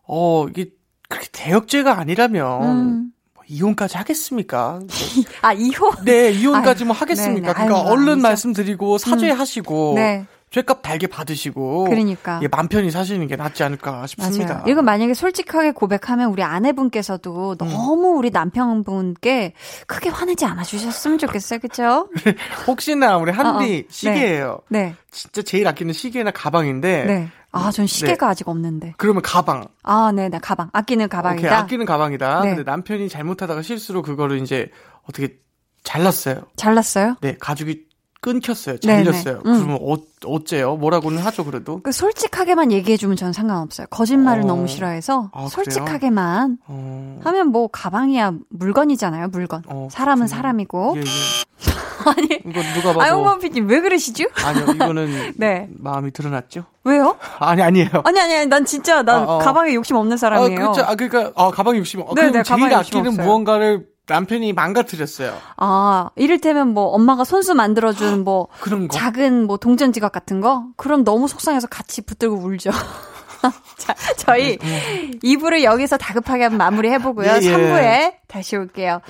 어 이게 그렇게 대역죄가 아니라면 음. 뭐 이혼까지 하겠습니까? 뭐, 아, 이호? 네 이혼까지 뭐 아유, 하겠습니까? 네네. 그러니까 아유, 얼른 아니죠. 말씀드리고 사죄하시고 네. 죄값 달게 받으시고 그러니까. 예, 맘 편히 사시는 게 낫지 않을까 싶습니다. 맞아요. 이거 만약에 솔직하게 고백하면 우리 아내분께서도 음. 너무 우리 남편분께 크게 화내지 않아 주셨으면 좋겠어요. 그죠? 혹시나 우리 한디 어, 어. 시계예요. 네. 진짜 제일 아끼는 시계나 가방인데 네. 아, 전 시계가 아직 없는데. 그러면 가방. 아, 네, 네, 가방. 아끼는 오케이, 가방이다. 아끼는 가방이다. 네. 근데 남편이 잘못하다가 실수로 그거를 이제 어떻게 잘랐어요. 잘랐어요? 네, 가죽이 끊겼어요. 네네. 잘렸어요. 음. 그러면 어, 어째요? 뭐라고는 하죠, 그래도. 그 솔직하게만 얘기해주면 저는 상관없어요. 거짓말을 어. 너무 싫어해서 아? 솔직하게만 어, 하면 뭐 가방이야 물건이잖아요, 물건. 어, 사람은 그렇군요. 사람이고. 예, 예. 아니, 이거 누가 봐도. 아영범 PD님 왜 그러시죠? 아니요, 이거는 네. 마음이 드러났죠? 왜요? 아니, 아니에요. 아니, 아니, 아니, 난 진짜, 난 어, 어. 가방에 욕심 없는 아, 사람이에요. 그렇죠. 아, 그러니까, 아, 가방이 욕심. 어, 네, 그럼 네, 제일 가방에 욕심 아끼는 없어요. 무언가를 남편이 망가뜨렸어요. 아, 이를테면 뭐 엄마가 손수 만들어준 뭐 그런 거. 작은 뭐 동전 지갑 같은 거? 그럼 너무 속상해서 같이 붙들고 울죠. 자, 저희 2부를 여기서 다급하게 한번 마무리 해보고요. 예, 예. 3부에 다시 올게요.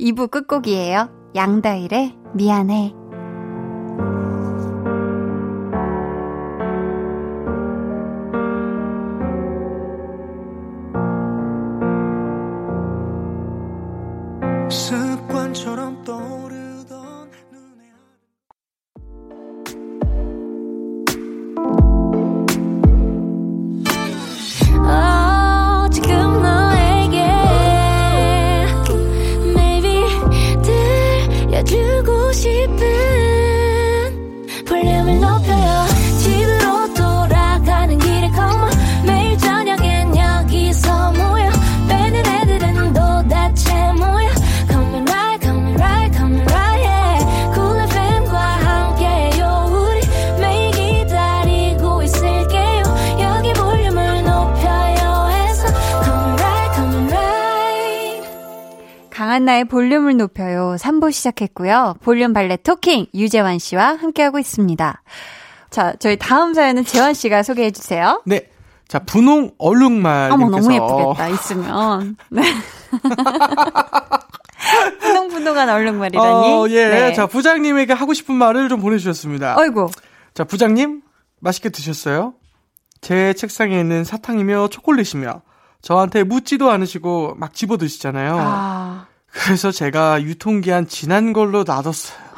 2부 끝곡이에요. 양다일의 미안해. 강한나의 볼륨을 높여요. 3부 시작했고요. 볼륨 발레 토킹 유재환 씨와 함께하고 있습니다. 자, 저희 다음 사연은 재환 씨가 소개해 주세요. 네. 자, 분홍 얼룩말. 어머, 너무 예쁘겠다, 있으면. 네. 분홍분홍한 얼룩말이라니. 어, 예. 네. 자, 부장님에게 하고 싶은 말을 좀 보내 주셨습니다. 어이구. 자, 부장님, 맛있게 드셨어요? 제 책상에 있는 사탕이며 초콜릿이며 저한테 묻지도 않으시고 막 집어 드시잖아요. 아, 그래서 제가 유통기한 지난 걸로 놔뒀어요.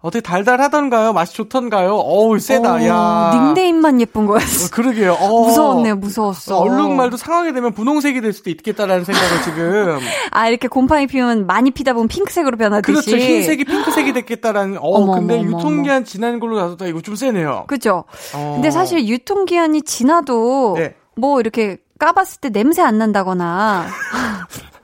어떻게 달달하던가요? 맛이 좋던가요? 어우, 세다, 어, 야. 닉네임만 예쁜 거였어. 어, 그러게요. 어. 무서웠네요, 무서웠어. 얼룩말도 상하게 되면 분홍색이 될 수도 있겠다라는 생각을 지금. 아, 이렇게 곰팡이 피우면 많이 피다 보면 핑크색으로 변하듯이. 그렇죠. 흰색이 핑크색이 됐겠다라는. 어, 어머, 근데 어머, 어머, 유통기한 지난 걸로 놔뒀다. 이거 좀 세네요. 그죠? 어. 근데 사실 유통기한이 지나도 네. 뭐 이렇게 까봤을 때 냄새 안 난다거나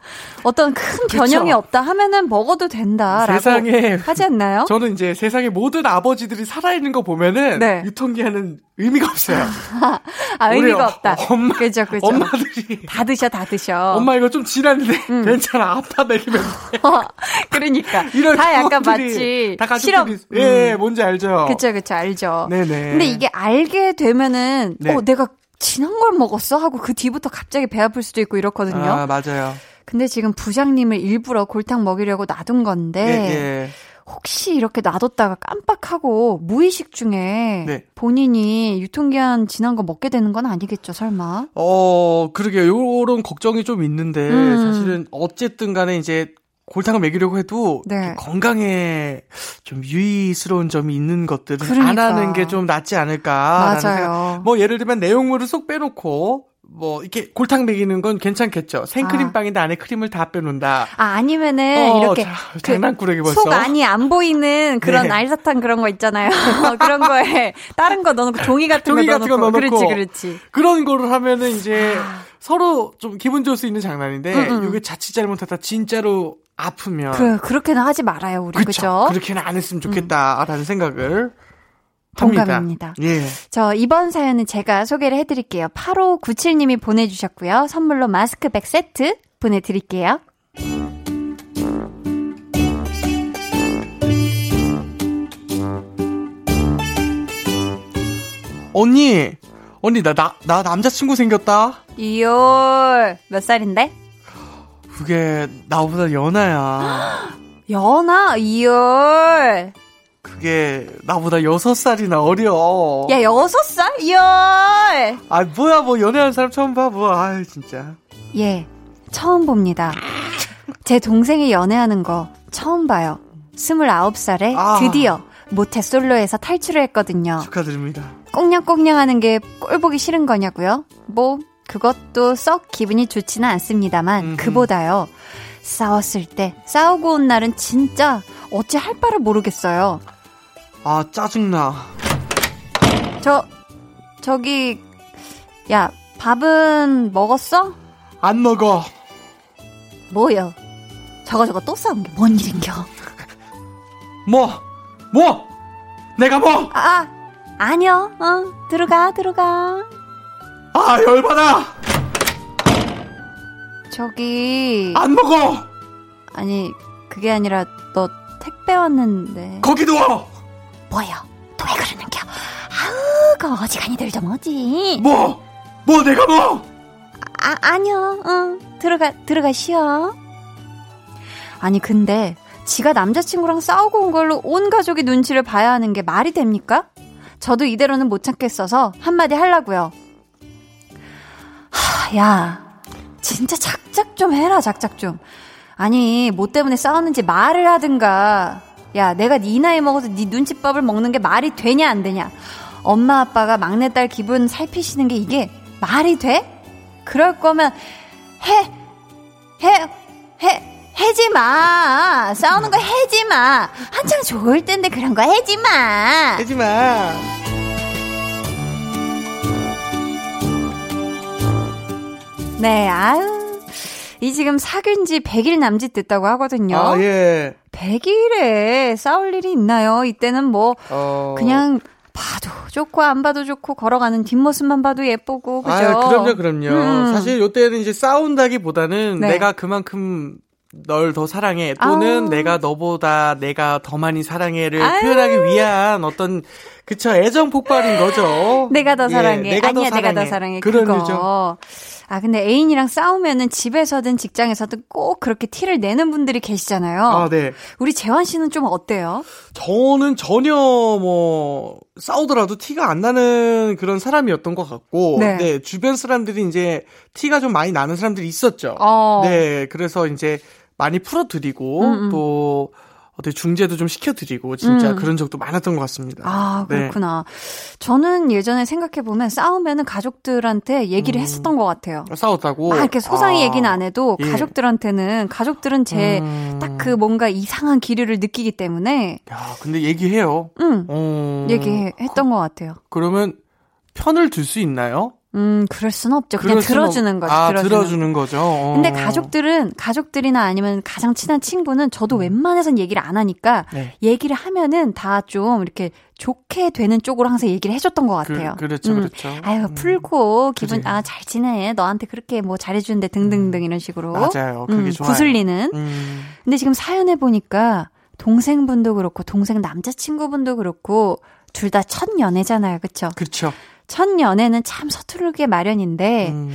어떤 큰 변형이 없다 하면은 먹어도 된다라고 세상에. 하지 않나요? 저는 이제 세상의 모든 아버지들이 살아있는 거 보면은 네. 유통기한은 의미가 없어요. 아, 의미가 어- 없다. 엄마- 그죠, 그죠. 엄마들이 다 드셔, 다 드셔. 엄마 이거 좀 지났는데 음. 괜찮아 아빠 먹이면 돼. 그러니까. 이런 다 약간 마치 다 실험. 가족들이 예 뭔지 알죠. 그쵸, 그쵸, 알죠. 네네. 근데 이게 알게 되면은, 네. 어, 내가 지난 걸 먹었어? 하고 그 뒤부터 갑자기 배 아플 수도 있고 이렇거든요. 아 맞아요. 근데 지금 부장님을 일부러 골탕 먹이려고 놔둔 건데, 예, 예. 혹시 이렇게 놔뒀다가 깜빡하고 무의식 중에 네. 본인이 유통기한 지난 거 먹게 되는 건 아니겠죠, 설마? 어 그러게요. 요런 걱정이 좀 있는데 음. 사실은 어쨌든 간에 이제 골탕을 먹이려고 해도 네. 좀 건강에 좀 유의스러운 점이 있는 것들은 안 그러니까. 하는 게 좀 낫지 않을까. 맞아요. 뭐 예를 들면 내용물을 쏙 빼놓고 뭐 이렇게 골탕 먹이는 건 괜찮겠죠. 생크림 빵인데 안에 크림을 다 빼놓는다. 아, 아니면은 어, 이렇게 자, 그 장난꾸러기 벌써. 속 안이 안 보이는 그런 네. 알사탕 그런 거 있잖아요. 그런 거에 다른 거 넣어놓고 종이 같은 종이 거 같은 거 넣어놓고. 넣어놓고. 그렇지, 그렇지. 그런 거를 하면은 이제 서로 좀 기분 좋을 수 있는 장난인데 아. 음, 음. 이게 자칫 잘못하다 진짜로 아프면 그 그렇게는 하지 말아요, 우리 그쵸. 그죠? 음. 그렇게는 안 했으면 좋겠다라는 생각을 합니다. 동감입니다. 예. 저 이번 사연은 제가 소개를 해드릴게요. 8597님이 보내주셨고요. 선물로 마스크백 세트 보내드릴게요. 언니, 언니 나 나 나 남자친구 생겼다. 이올 몇 살인데? 그게 나보다 연하야. 연하 이올 그게 나보다 여섯 살이나 어려. 야, 여섯 살? 열! 아 뭐야 뭐 연애하는 사람 처음 봐 뭐. 아 진짜. 예, 처음 봅니다. 제 동생이 연애하는 거 처음 봐요. 29살에 아. 드디어 모태 솔로에서 탈출을 했거든요. 축하드립니다. 꽁냥꽁냥 하는 게 꼴 보기 싫은 거냐고요? 뭐, 그것도 썩 기분이 좋지는 않습니다만, 음흠. 그보다요. 싸웠을 때, 싸우고 온 날은 진짜 어찌 할 바를 모르겠어요. 아 짜증나. 저, 저기, 야, 밥은 먹었어? 안 먹어. 뭐요? 저거 저거 또 싸운 게 뭔 일인겨? 뭐? 뭐? 내가 뭐? 아, 아니요. 어, 들어가, 들어가. 아 열받아. 저기, 안 먹어. 아니, 그게 아니라 너 택배 왔는데. 거기 누워. 뭐야? 또 왜 그러는겨? 아우, 그 어지간히들 좀 어지. 뭐? 뭐 내가 뭐? 아, 아니요. 응, 들어가, 들어가 쉬어. 아니, 근데 지가 남자친구랑 싸우고 온 걸로 온 가족이 눈치를 봐야 하는 게 말이 됩니까? 저도 이대로는 못 참겠어서 한마디 하려고요. 하, 야, 진짜 작작 좀 해라, 작작 좀. 아니, 뭐 때문에 싸웠는지 말을 하든가. 야, 내가 네 나이 먹어서 네 눈치밥을 먹는 게 말이 되냐, 안 되냐. 엄마, 아빠가 막내딸 기분 살피시는 게 이게 말이 돼? 그럴 거면, 해, 해, 해, 해지 마. 싸우는 거 해지 마. 한창 좋을 텐데 그런 거 해지 마. 하지 마. 네, 아유. 이 지금 사귄 지 100일 남짓 됐다고 하거든요. 아 예. 100일에 싸울 일이 있나요? 이때는 뭐, 어. 그냥 봐도 좋고 안 봐도 좋고 걸어가는 뒷모습만 봐도 예쁘고, 그죠? 아, 그럼요, 그럼요. 음. 사실 요때는 이제 싸운다기보다는 네. 내가 그만큼 널 더 사랑해 또는 아우. 내가 너보다 내가 더 많이 사랑해를 아유. 표현하기 위한 어떤 그쵸 애정 폭발인 거죠. 내가 더 예, 사랑해. 내가 아니야, 더 내가 더 사랑해. 사랑해. 그런. 거죠. 아, 근데 애인이랑 싸우면은 집에서든 직장에서든 꼭 그렇게 티를 내는 분들이 계시잖아요. 아, 네. 우리 재환 씨는 좀 어때요? 저는 전혀 뭐 싸우더라도 티가 안 나는 그런 사람이었던 것 같고, 네. 네, 주변 사람들이 이제 티가 좀 많이 나는 사람들이 있었죠. 어. 네, 그래서 이제 많이 풀어드리고 음, 음. 또 어떻게 중재도 좀 시켜드리고 진짜 음. 그런 적도 많았던 것 같습니다. 아, 네. 그렇구나. 저는 예전에 생각해 보면 싸우면은 가족들한테 얘기를 음. 했었던 것 같아요. 싸웠다고. 막 이렇게 소상히 아, 얘기는 안 해도 예. 가족들한테는 가족들은 제딱 음. 그 뭔가 이상한 기류를 느끼기 때문에 야, 근데 얘기해요. 응 어. 얘기했던 것 같아요. 그러면 편을 들 수 있나요? 음 그럴 순 없죠. 그냥 수는 들어주는 없- 거죠. 아, 들어주는. 들어주는 거죠. 어. 근데 가족들은 가족들이나 아니면 가장 친한 친구는 저도 웬만해선 얘기를 안 하니까 음. 네. 얘기를 하면은 다 좀 이렇게 좋게 되는 쪽으로 항상 얘기를 해줬던 것 그, 같아요. 그 렇죠, 음. 그렇죠. 아유 음. 풀고 기분 그래. 아잘 지내 너한테 그렇게 뭐 잘해주는데 등등등 이런 식으로 맞아요. 그게 음, 좋아요. 구슬리는 음. 근데 지금 사연해 보니까 동생분도 그렇고 동생 남자친구분도 그렇고 둘 다 첫 연애잖아요 그쵸 그렇죠. 첫 연애는 참 서투르게 마련인데 음.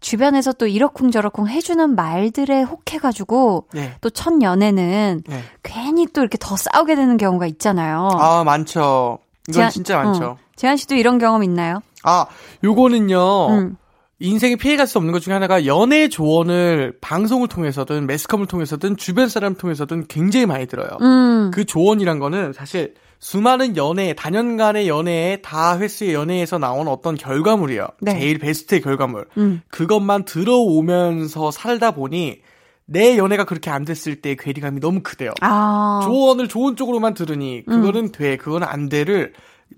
주변에서 또 이러쿵저러쿵 해주는 말들에 혹해가지고 네. 또첫 연애는 네. 괜히 또 이렇게 더 싸우게 되는 경우가 있잖아요. 아, 많죠. 이건 제한- 진짜 많죠. 어. 재한 씨도 이런 경험 있나요? 아, 요거는요. 음. 인생에 피해갈 수 없는 것 중에 하나가 연애 조언을 방송을 통해서든 매스컴을 통해서든 주변 사람 통해서든 굉장히 많이 들어요. 음. 그 조언이란 거는 사실 수많은 연애, 단연간의 연애에 다 횟수의 연애에서 나온 어떤 결과물이에요. 네. 제일 베스트의 결과물. 음. 그것만 들어오면서 살다 보니 내 연애가 그렇게 안 됐을 때 괴리감이 너무 크대요. 아. 조언을 좋은 쪽으로만 들으니 그거는 돼, 그거는 안 돼를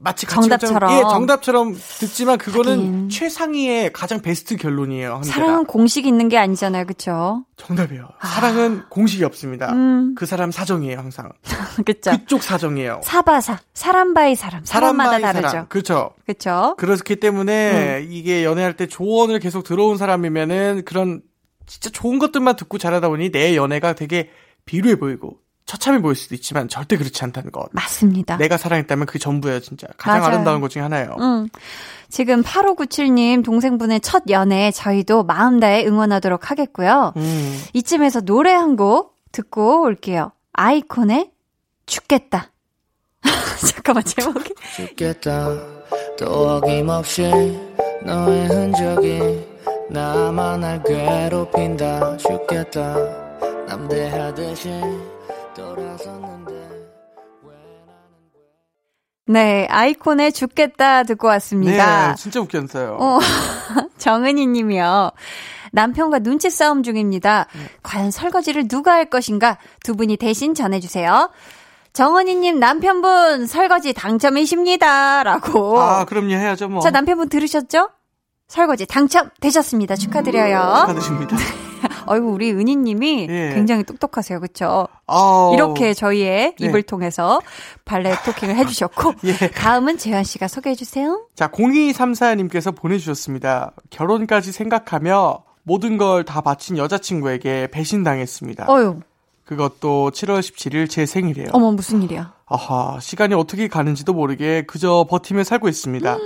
마치 정답처럼. 예, 정답처럼 듣지만 그거는 하긴. 최상위의 가장 베스트 결론이에요. 한 개가. 사랑은 공식이 있는 게 아니잖아요, 그쵸? 정답이에요. 사랑은 공식이 없습니다. 음. 그 사람 사정이에요, 항상. 그쵸? 그쪽 사정이에요. 사바사. 사람 by 사람. 사람마다 다르죠. 사랑. 그렇죠. 그쵸? 그렇기 때문에 이게 연애할 때 조언을 계속 들어온 사람이면은 그런 진짜 좋은 것들만 듣고 자라다 보니 내 연애가 되게 비루해 보이고 처참해 보일 수도 있지만 절대 그렇지 않다는 것. 맞습니다. 내가 사랑했다면 그게 전부예요, 진짜. 가장 맞아요. 아름다운 것 중에 하나예요. 음. 지금 8597님 동생분의 첫 연애 저희도 마음 다해 응원하도록 하겠고요. 음. 이쯤에서 노래 한 곡 듣고 올게요. 아이콘의 죽겠다. 잠깐만, 제목이. 죽겠다 또 어김없이 너의 흔적이 나만 날 괴롭힌다 죽겠다 남대하듯이 네, 아이콘의 죽겠다 듣고 왔습니다. 네, 진짜 웃겼어요. 어, 정은희 님이요. 남편과 눈치 싸움 중입니다. 네. 과연 설거지를 누가 할 것인가? 두 분이 대신 전해주세요. 정은희 님 남편분 설거지 당첨이십니다. 라고. 아, 그럼요, 해야죠, 뭐. 자, 남편분 들으셨죠? 설거지 당첨되셨습니다. 축하드려요. 축하드립니다. 어이구, 우리 은희 님이 예. 굉장히 똑똑하세요. 그쵸? 아, 이렇게 저희의 네. 입을 통해서 발레 토킹을 해 주셨고. 예. 다음은 재환 씨가 소개해 주세요. 자, 0234 님께서 보내 주셨습니다. 결혼까지 생각하며 모든 걸 다 바친 여자친구에게 배신당했습니다. 어유, 그것도 7월 17일 제 생일이에요. 어머, 무슨 일이야. 아하, 시간이 어떻게 가는지도 모르게 그저 버티며 살고 있습니다.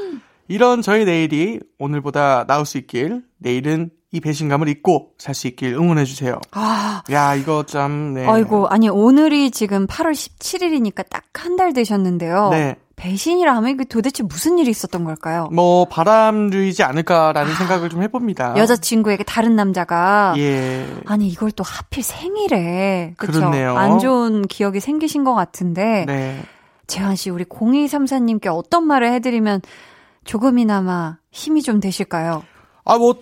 이런 저의 내일이 오늘보다 나을 수 있길, 내일은 이 배신감을 잊고 살 수 있길 응원해 주세요. 아, 야, 이거 참, 네. 아이고, 아니, 오늘이 지금 8월 17일이니까 딱 한 달 되셨는데요. 네. 배신이라 하면 이게 도대체 무슨 일이 있었던 걸까요? 뭐, 바람류이지 않을까라는 생각을 좀 해봅니다. 여자친구에게 다른 남자가. 예. 아니, 이걸 또 하필 생일에. 그렇네요. 안 좋은 기억이 생기신 것 같은데. 네. 재환 씨, 우리 0234님께 어떤 말을 해드리면 조금이나마 힘이 좀 되실까요? 아, 뭐,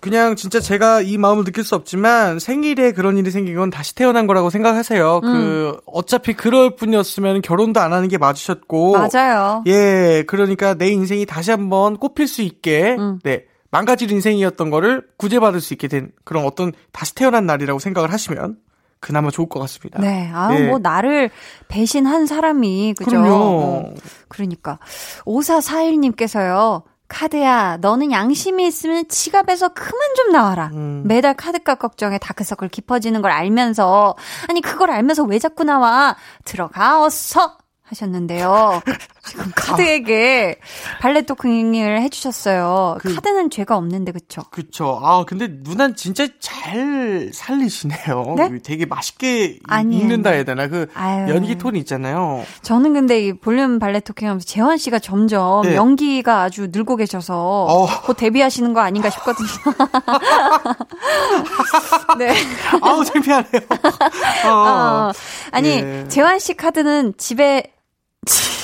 그냥 진짜 제가 이 마음을 느낄 수 없지만 생일에 그런 일이 생긴 건 다시 태어난 거라고 생각하세요. 음. 그, 어차피 그럴 뿐이었으면 결혼도 안 하는 게 맞으셨고. 맞아요. 예, 그러니까 내 인생이 다시 한번 꼽힐 수 있게, 음. 네, 망가질 인생이었던 거를 구제받을 수 있게 된 그런 어떤 다시 태어난 날이라고 생각을 하시면 그나마 좋을 것 같습니다. 네. 아, 예. 뭐, 나를 배신한 사람이, 그죠? 그럼요. 어, 그러니까. 5441님께서요, 카드야, 너는 양심이 있으면 지갑에서 그만 좀 나와라. 음. 매달 카드값 걱정에 다크서클 깊어지는 걸 알면서, 아니, 그걸 알면서 왜 자꾸 나와? 들어가, 어서! 하셨는데요. 지금 카드에게 발레 토킹을 해주셨어요. 그- 카드는 죄가 없는데, 그쵸? 그쵸. 아, 근데 누난 진짜 잘 살리시네요. 네? 되게 맛있게 이- 아니에요. 읽는다 해야 되나? 그 아유. 연기 톤이 있잖아요. 저는 근데 이 볼륨 발레 토킹 하면서 재환 씨가 점점 네. 연기가 아주 늘고 계셔서 어. 곧 데뷔하시는 거 아닌가 싶거든요. 네. 아우, 창피하네요. 어, 어, 아니, 예. 재환 씨 카드는 집에,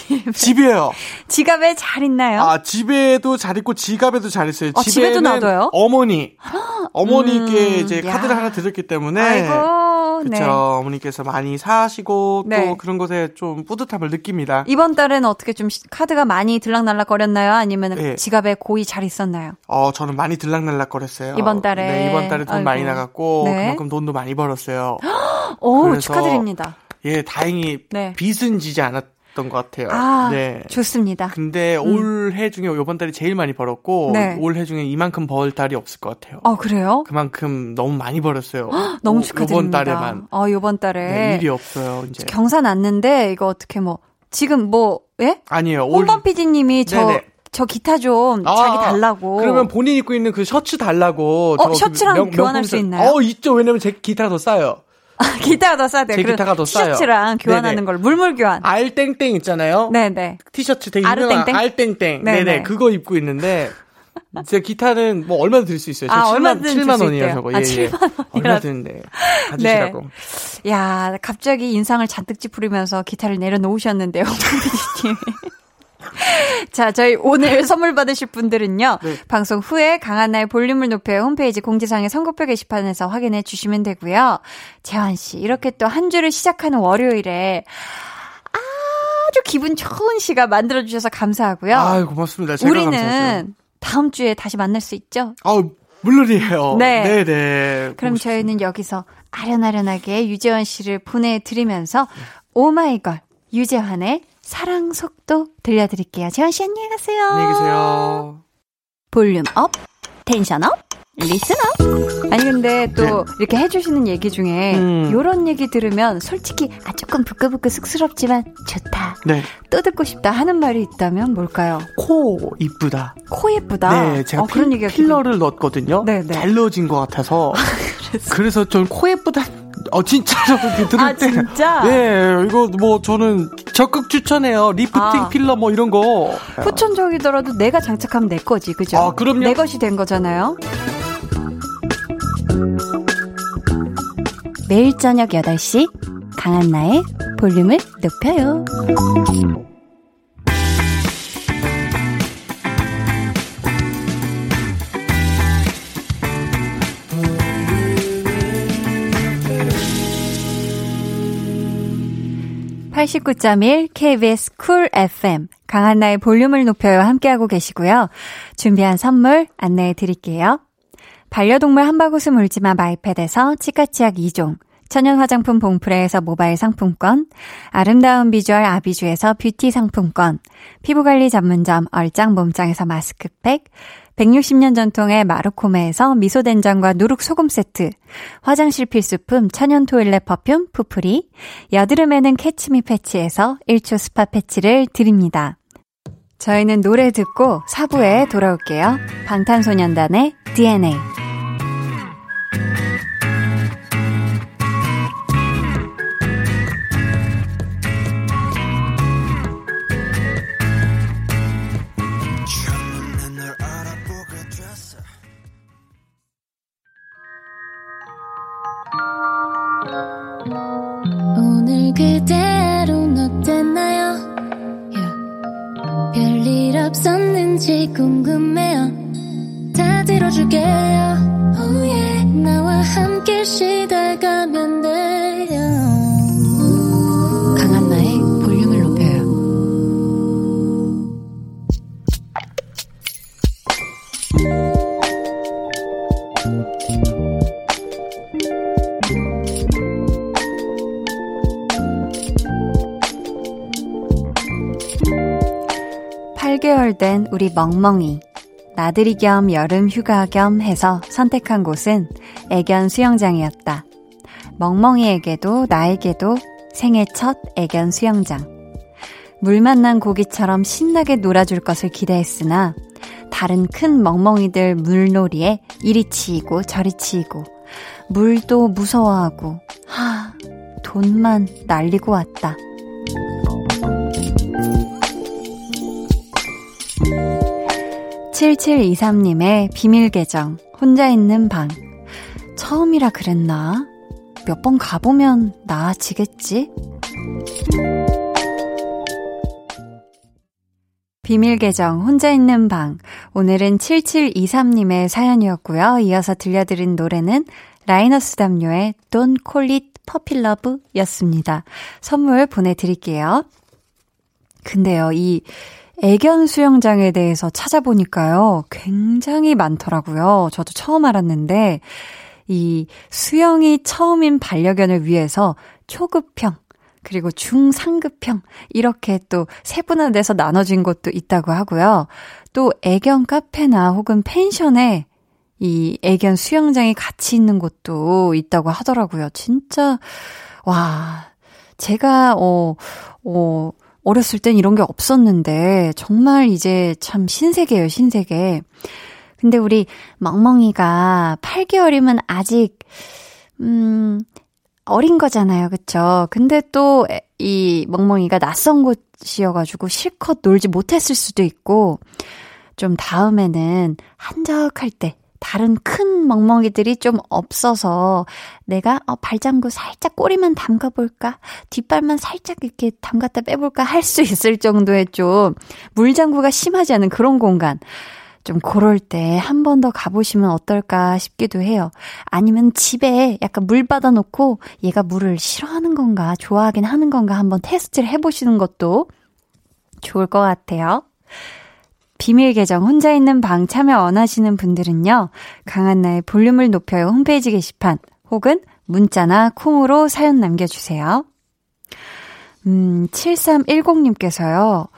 집에 집이에요. 지갑에 잘 있나요? 아, 집에도 잘 있고 지갑에도 잘 있어요. 어, 집에도 놔둬요? 어머니. 어머니께 음, 이제 야. 카드를 하나 드렸기 때문에. 아이고, 그쵸. 네. 어머니께서 많이 사시고 네. 또 그런 것에 좀 뿌듯함을 느낍니다. 이번 달에는 어떻게 좀 시- 카드가 많이 들락날락 거렸나요? 아니면 네. 지갑에 고이 잘 있었나요? 어, 저는 많이 들락날락 거렸어요. 이번 달에? 네, 이번 달에 돈 아이고. 많이 나갔고 네. 그만큼 돈도 많이 벌었어요. 오, 축하드립니다. 예, 다행히 네. 빚은 지지 않았 던 것 같아요. 아, 네. 좋습니다. 근데 올해 중에 이번 달이 제일 많이 벌었고 네. 올해 중에 이만큼 벌 달이 없을 것 같아요. 어, 그래요? 그만큼 너무 많이 벌었어요. 너무 오- 축하드립니다. 이번 달에만 어, 요번 달에. 네, 일이 없어요. 이제 경사 났는데 이거 어떻게 뭐 지금 뭐 예? 아니에요. 올 홍범 PD님이 저 네네. 저 기타 좀 아, 자기 달라고. 그러면 본인 입고 있는 그 셔츠 달라고. 어, 그 셔츠랑 교환할 수 있나요? 어, 있죠. 왜냐면 제 기타가 더 싸요. 기타가 더 싸대. 제 기타가 더 싸요. 티셔츠랑 교환하는 네네. 걸 물물 교환. 알땡땡 있잖아요. 네네. 티셔츠 되게 유명한? 알땡땡. 네네. 네네. 그거 입고 있는데 제 기타는 뭐 얼마나 들수 있어요? 저 아, 7만, 얼마든지 7만 들수 원이에요. 저거. 아, 예, 7만 예. 원이라- 얼마든지 가지시라고. 야, 갑자기 인상을 잔뜩 찌푸리면서 기타를 내려놓으셨는데요, 홍 PD님. 자, 저희 오늘 선물 받으실 분들은요. 네. 방송 후에 강한나의 볼륨을 높여 홈페이지 공지사항의 선곡표 게시판에서 확인해 주시면 되고요. 재환 씨, 이렇게 또 한 주를 시작하는 월요일에 아주 기분 좋은 시간 만들어 주셔서 감사하고요. 아유, 고맙습니다. 제가 감사하죠. 우리는 다음 주에 다시 만날 수 있죠? 아우, 물론이에요. 네. 네네. 그럼 고맙습니다. 저희는 여기서 아련아련하게 유재환 씨를 보내드리면서 오마이걸 유재환의 사랑 속도 들려드릴게요. 재환 씨 안녕히 가세요. 안녕히 계세요. 볼륨 up, 텐션 up, listen up. 아니 근데 또 이렇게 해주시는 얘기 중에 네. 음. 요런 얘기 들으면 솔직히 아 조금 부끄부끄 쑥스럽지만 좋다. 네. 또 듣고 싶다 하는 말이 있다면 뭘까요? 코 이쁘다. 코 예쁘다. 네, 제가 어, 그런 얘기가 필러를 넣었거든요. 네, 네. 잘 넣어진 것 같아서. 그래서 전코 예쁘다. 어 진짜로 들을 아, 때. 진짜? 네, 이거 뭐 저는 적극 추천해요. 리프팅 아. 필러 뭐 이런 거. 후천적이더라도 내가 장착하면 내 거지, 그죠? 아, 그럼요. 내 것이 된 거잖아요. 매일 저녁 8시 강한나의 볼륨을 높여요. (89.1) KBS 쿨 FM 강한나의 볼륨을 높여요 함께하고 계시고요. 준비한 선물 안내해 드릴게요. 반려동물 한바구스 물지마 마이패드에서 치카치약 2종, 천연 화장품 봉프레에서 모바일 상품권, 아름다운 비주얼 아비주에서 뷰티 상품권, 피부관리 전문점 얼짱 몸짱에서 마스크팩, 160년 전통의 마루코메에서 미소된장과 누룩소금 세트, 화장실 필수품 천연 toilet perfume 푸프리, 여드름에는 캐치미 패치에서 1초 스파 패치를 드립니다. 저희는 노래 듣고 4부에 돌아올게요. 방탄소년단의 DNA. 궁금해요. 다 들어줄게요. 우리 멍멍이. 나들이 겸 여름 휴가 겸 해서 선택한 곳은 애견 수영장이었다. 멍멍이에게도 나에게도 생애 첫 애견 수영장. 물 만난 고기처럼 신나게 놀아줄 것을 기대했으나 다른 큰 멍멍이들 물놀이에 이리 치이고 저리 치이고 물도 무서워하고 하 돈만 날리고 왔다. (7723님의) 비밀 계정 혼자 있는 방 처음이라 그랬나 몇 번 가보면 나아지겠지 비밀 계정 혼자 있는 방 오늘은 7723님의 사연이었고요. 이어서 들려드린 노래는 라이너스 담요의 Don't Call It Puppy Love 였습니다. 선물 보내드릴게요. 근데요, 이 애견 수영장에 대해서 찾아보니까요, 굉장히 많더라고요. 저도 처음 알았는데, 이 수영이 처음인 반려견을 위해서 초급형, 그리고 중상급형, 이렇게 또 세분화돼서 나눠진 곳도 있다고 하고요. 또 애견 카페나 혹은 펜션에 이 애견 수영장이 같이 있는 곳도 있다고 하더라고요. 진짜, 와, 제가, 어, 어, 어렸을 땐 이런 게 없었는데, 정말 이제 참 신세계예요, 신세계. 근데 우리 멍멍이가 8개월이면 아직, 음, 어린 거잖아요. 그쵸? 근데 또 이 멍멍이가 낯선 곳이어가지고 실컷 놀지 못했을 수도 있고, 좀 다음에는 한적할 때, 다른 큰 멍멍이들이 좀 없어서 내가 어, 발장구 살짝 꼬리만 담가볼까? 뒷발만 살짝 이렇게 담갔다 빼볼까? 할 수 있을 정도의 좀 물장구가 심하지 않은 그런 공간. 좀 그럴 때 한 번 더 가보시면 어떨까 싶기도 해요. 아니면 집에 약간 물 받아놓고 얘가 물을 싫어하는 건가, 좋아하긴 하는 건가 한번 테스트를 해보시는 것도 좋을 것 같아요. 비밀 계정 혼자 있는 방 참여 원하시는 분들은요. 강한나의 볼륨을 높여요 홈페이지 게시판 혹은 문자나 콩으로 사연 남겨주세요. 음, 7310님께서요.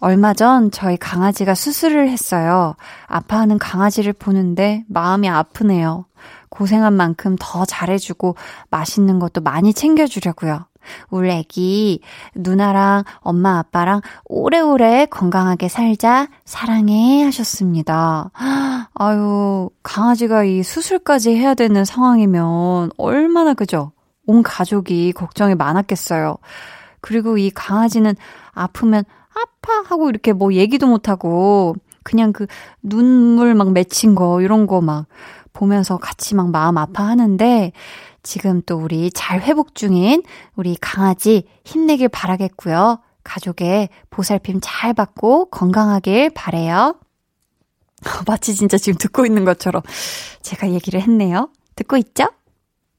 얼마 전 저희 강아지가 수술을 했어요. 아파하는 강아지를 보는데 마음이 아프네요. 고생한 만큼 더 잘해주고 맛있는 것도 많이 챙겨주려고요. 우리 애기 누나랑 엄마 아빠랑 오래오래 건강하게 살자 사랑해 하셨습니다. 아유 강아지가 이 수술까지 해야 되는 상황이면 얼마나 그죠? 온 가족이 걱정이 많았겠어요. 그리고 이 강아지는 아프면 아파 하고 이렇게 뭐 얘기도 못하고 그냥 그 눈물 막 맺힌 거 이런 거 막 보면서 같이 막 마음 아파하는데 지금 또 우리 잘 회복 중인 우리 강아지 힘내길 바라겠고요. 가족의 보살핌 잘 받고 건강하길 바래요. 마치 진짜 지금 듣고 있는 것처럼 제가 얘기를 했네요. 듣고 있죠?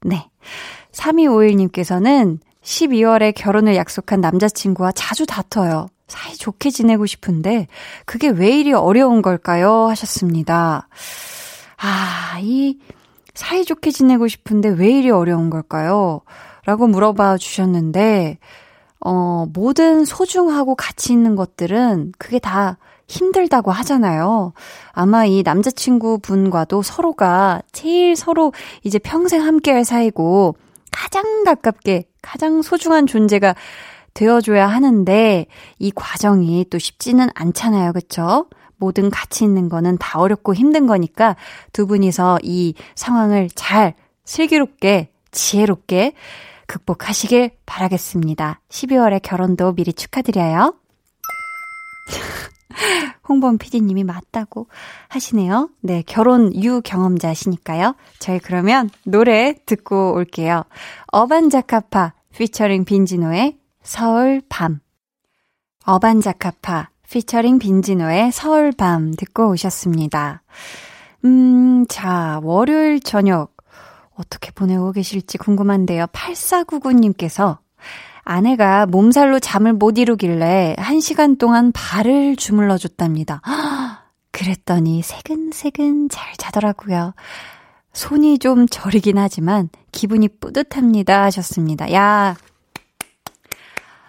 네. 3251님께서는 12월에 결혼을 약속한 남자친구와 자주 다퉈요. 사이 좋게 지내고 싶은데 그게 왜 이리 어려운 걸까요? 하셨습니다. 아, 이 사이좋게 지내고 싶은데 왜 이리 어려운 걸까요? 라고 물어봐 주셨는데, 어, 모든 소중하고 가치 있는 것들은 그게 다 힘들다고 하잖아요. 아마 이 남자친구 분과도 서로가 제일 서로 이제 평생 함께 할 사이고 가장 가깝게 가장 소중한 존재가 되어줘야 하는데 이 과정이 또 쉽지는 않잖아요. 그쵸? 모든 가치 있는 거는 다 어렵고 힘든 거니까 두 분이서 이 상황을 잘 슬기롭게 지혜롭게 극복하시길 바라겠습니다. 12월에 결혼도 미리 축하드려요. 홍범 PD님이 맞다고 하시네요. 네, 결혼 유 경험자시니까요. 저희 그러면 노래 듣고 올게요. 어반자카파 피처링 빈지노의 서울 밤. 어반자카파 피처링 빈지노의 서울 밤 듣고 오셨습니다. 음, 자, 월요일 저녁 어떻게 보내고 계실지 궁금한데요. 8499님께서 아내가 몸살로 잠을 못 이루길래 1시간 동안 발을 주물러 줬답니다. 그랬더니 새근새근 잘 자더라고요. 손이 좀 저리긴 하지만 기분이 뿌듯합니다 하셨습니다. 야,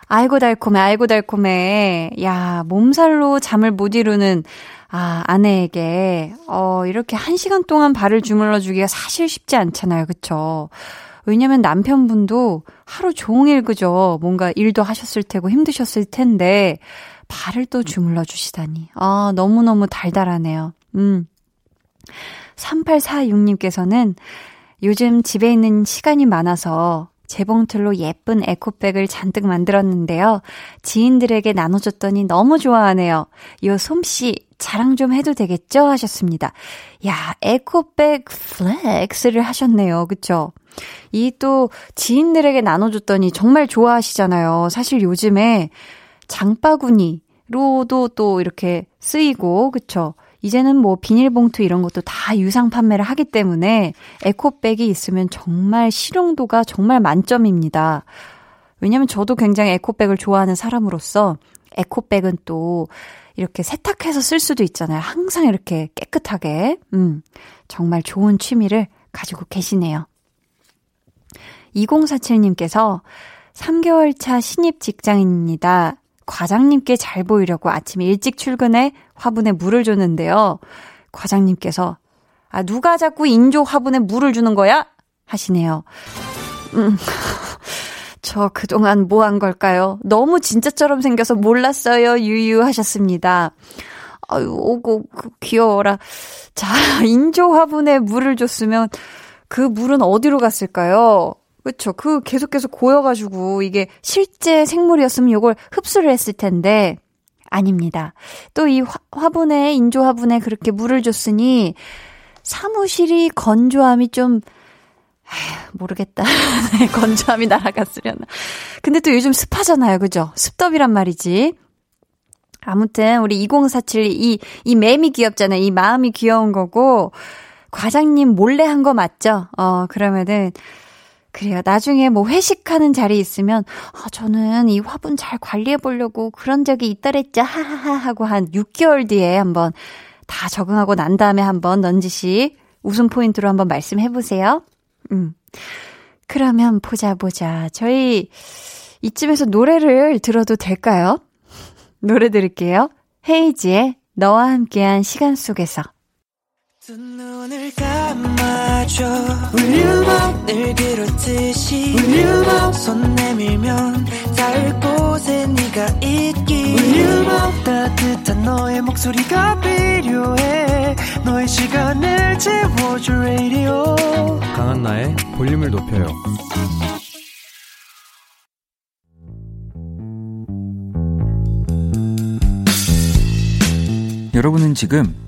아이고 달콤해, 아이고 달콤해. 야, 몸살로 잠을 못 이루는 아, 아내에게 어, 이렇게 한 시간 동안 발을 주물러 주기가 사실 쉽지 않잖아요. 그쵸? 왜냐면 남편분도 하루 종일 그죠? 뭔가 일도 하셨을 테고 힘드셨을 텐데 발을 또 주물러 주시다니. 아, 너무너무 달달하네요. 음. 3846님께서는 요즘 집에 있는 시간이 많아서 재봉틀로 예쁜 에코백을 잔뜩 만들었는데요. 지인들에게 나눠줬더니 너무 좋아하네요. 요 솜씨 자랑 좀 해도 되겠죠? 하셨습니다. 야, 에코백 flex를 하셨네요. 그쵸? 이 또 지인들에게 나눠줬더니 정말 좋아하시잖아요. 사실 요즘에 장바구니로도 또 이렇게 쓰이고, 그쵸? 이제는 뭐 비닐봉투 이런 것도 다 유상 판매를 하기 때문에 에코백이 있으면 정말 실용도가 정말 만점입니다. 왜냐면 저도 굉장히 에코백을 좋아하는 사람으로서 에코백은 또 이렇게 세탁해서 쓸 수도 있잖아요. 항상 이렇게 깨끗하게. 음, 정말 좋은 취미를 가지고 계시네요. 2047님께서 3개월 차 신입 직장인입니다. 과장님께 잘 보이려고 아침 일찍 출근해 화분에 물을 줬는데요. 과장님께서 아 누가 자꾸 인조 화분에 물을 주는 거야? 하시네요. 음. 저 그동안 뭐 한 걸까요? 너무 진짜처럼 생겨서 몰랐어요. 유유하셨습니다. 아유, 오고, 그, 귀여워라. 자, 인조 화분에 물을 줬으면 그 물은 어디로 갔을까요? 그쵸. 그 계속 계속 고여가지고 이게 실제 생물이었으면 이걸 흡수를 했을 텐데, 아닙니다. 또 이 화분에, 인조 화분에 그렇게 물을 줬으니 사무실이 건조함이 좀, 에휴, 모르겠다. 네, 건조함이 날아갔으려나. 근데 또 요즘 습하잖아요. 그죠? 습덥이란 말이지. 아무튼, 우리 2047, 이, 이 맴이 귀엽잖아요. 이 마음이 귀여운 거고, 과장님 몰래 한 거 맞죠? 어, 그러면은, 그래요. 나중에 뭐 회식하는 자리 있으면, 아, 저는 이 화분 잘 관리해 보려고 그런 적이 있더랬죠. 하하하 하고 한 6개월 뒤에 한번 다 적응하고 난 다음에 한번 넌지시 웃음 포인트로 한번 말씀해 보세요. 음. 그러면 보자 보자. 저희 이쯤에서 노래를 들어도 될까요? 노래 들을게요. 헤이지의 너와 함께한 시간 속에서. 강한나의 볼륨을 높여요. 여러분은 지금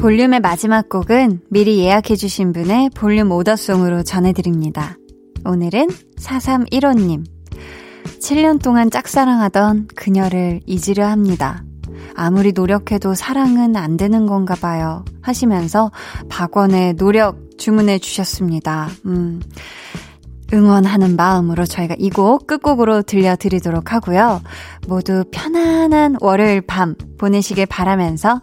볼륨의 마지막 곡은 미리 예약해주신 분의 볼륨 오더송으로 전해드립니다. 오늘은 4315님. 7년 동안 짝사랑하던 그녀를 잊으려 합니다. 아무리 노력해도 사랑은 안 되는 건가 봐요. 하시면서 박원의 노력 주문해 주셨습니다. 음. 응원하는 마음으로 저희가 이 곡 끝곡으로 들려드리도록 하고요. 모두 편안한 월요일 밤 보내시길 바라면서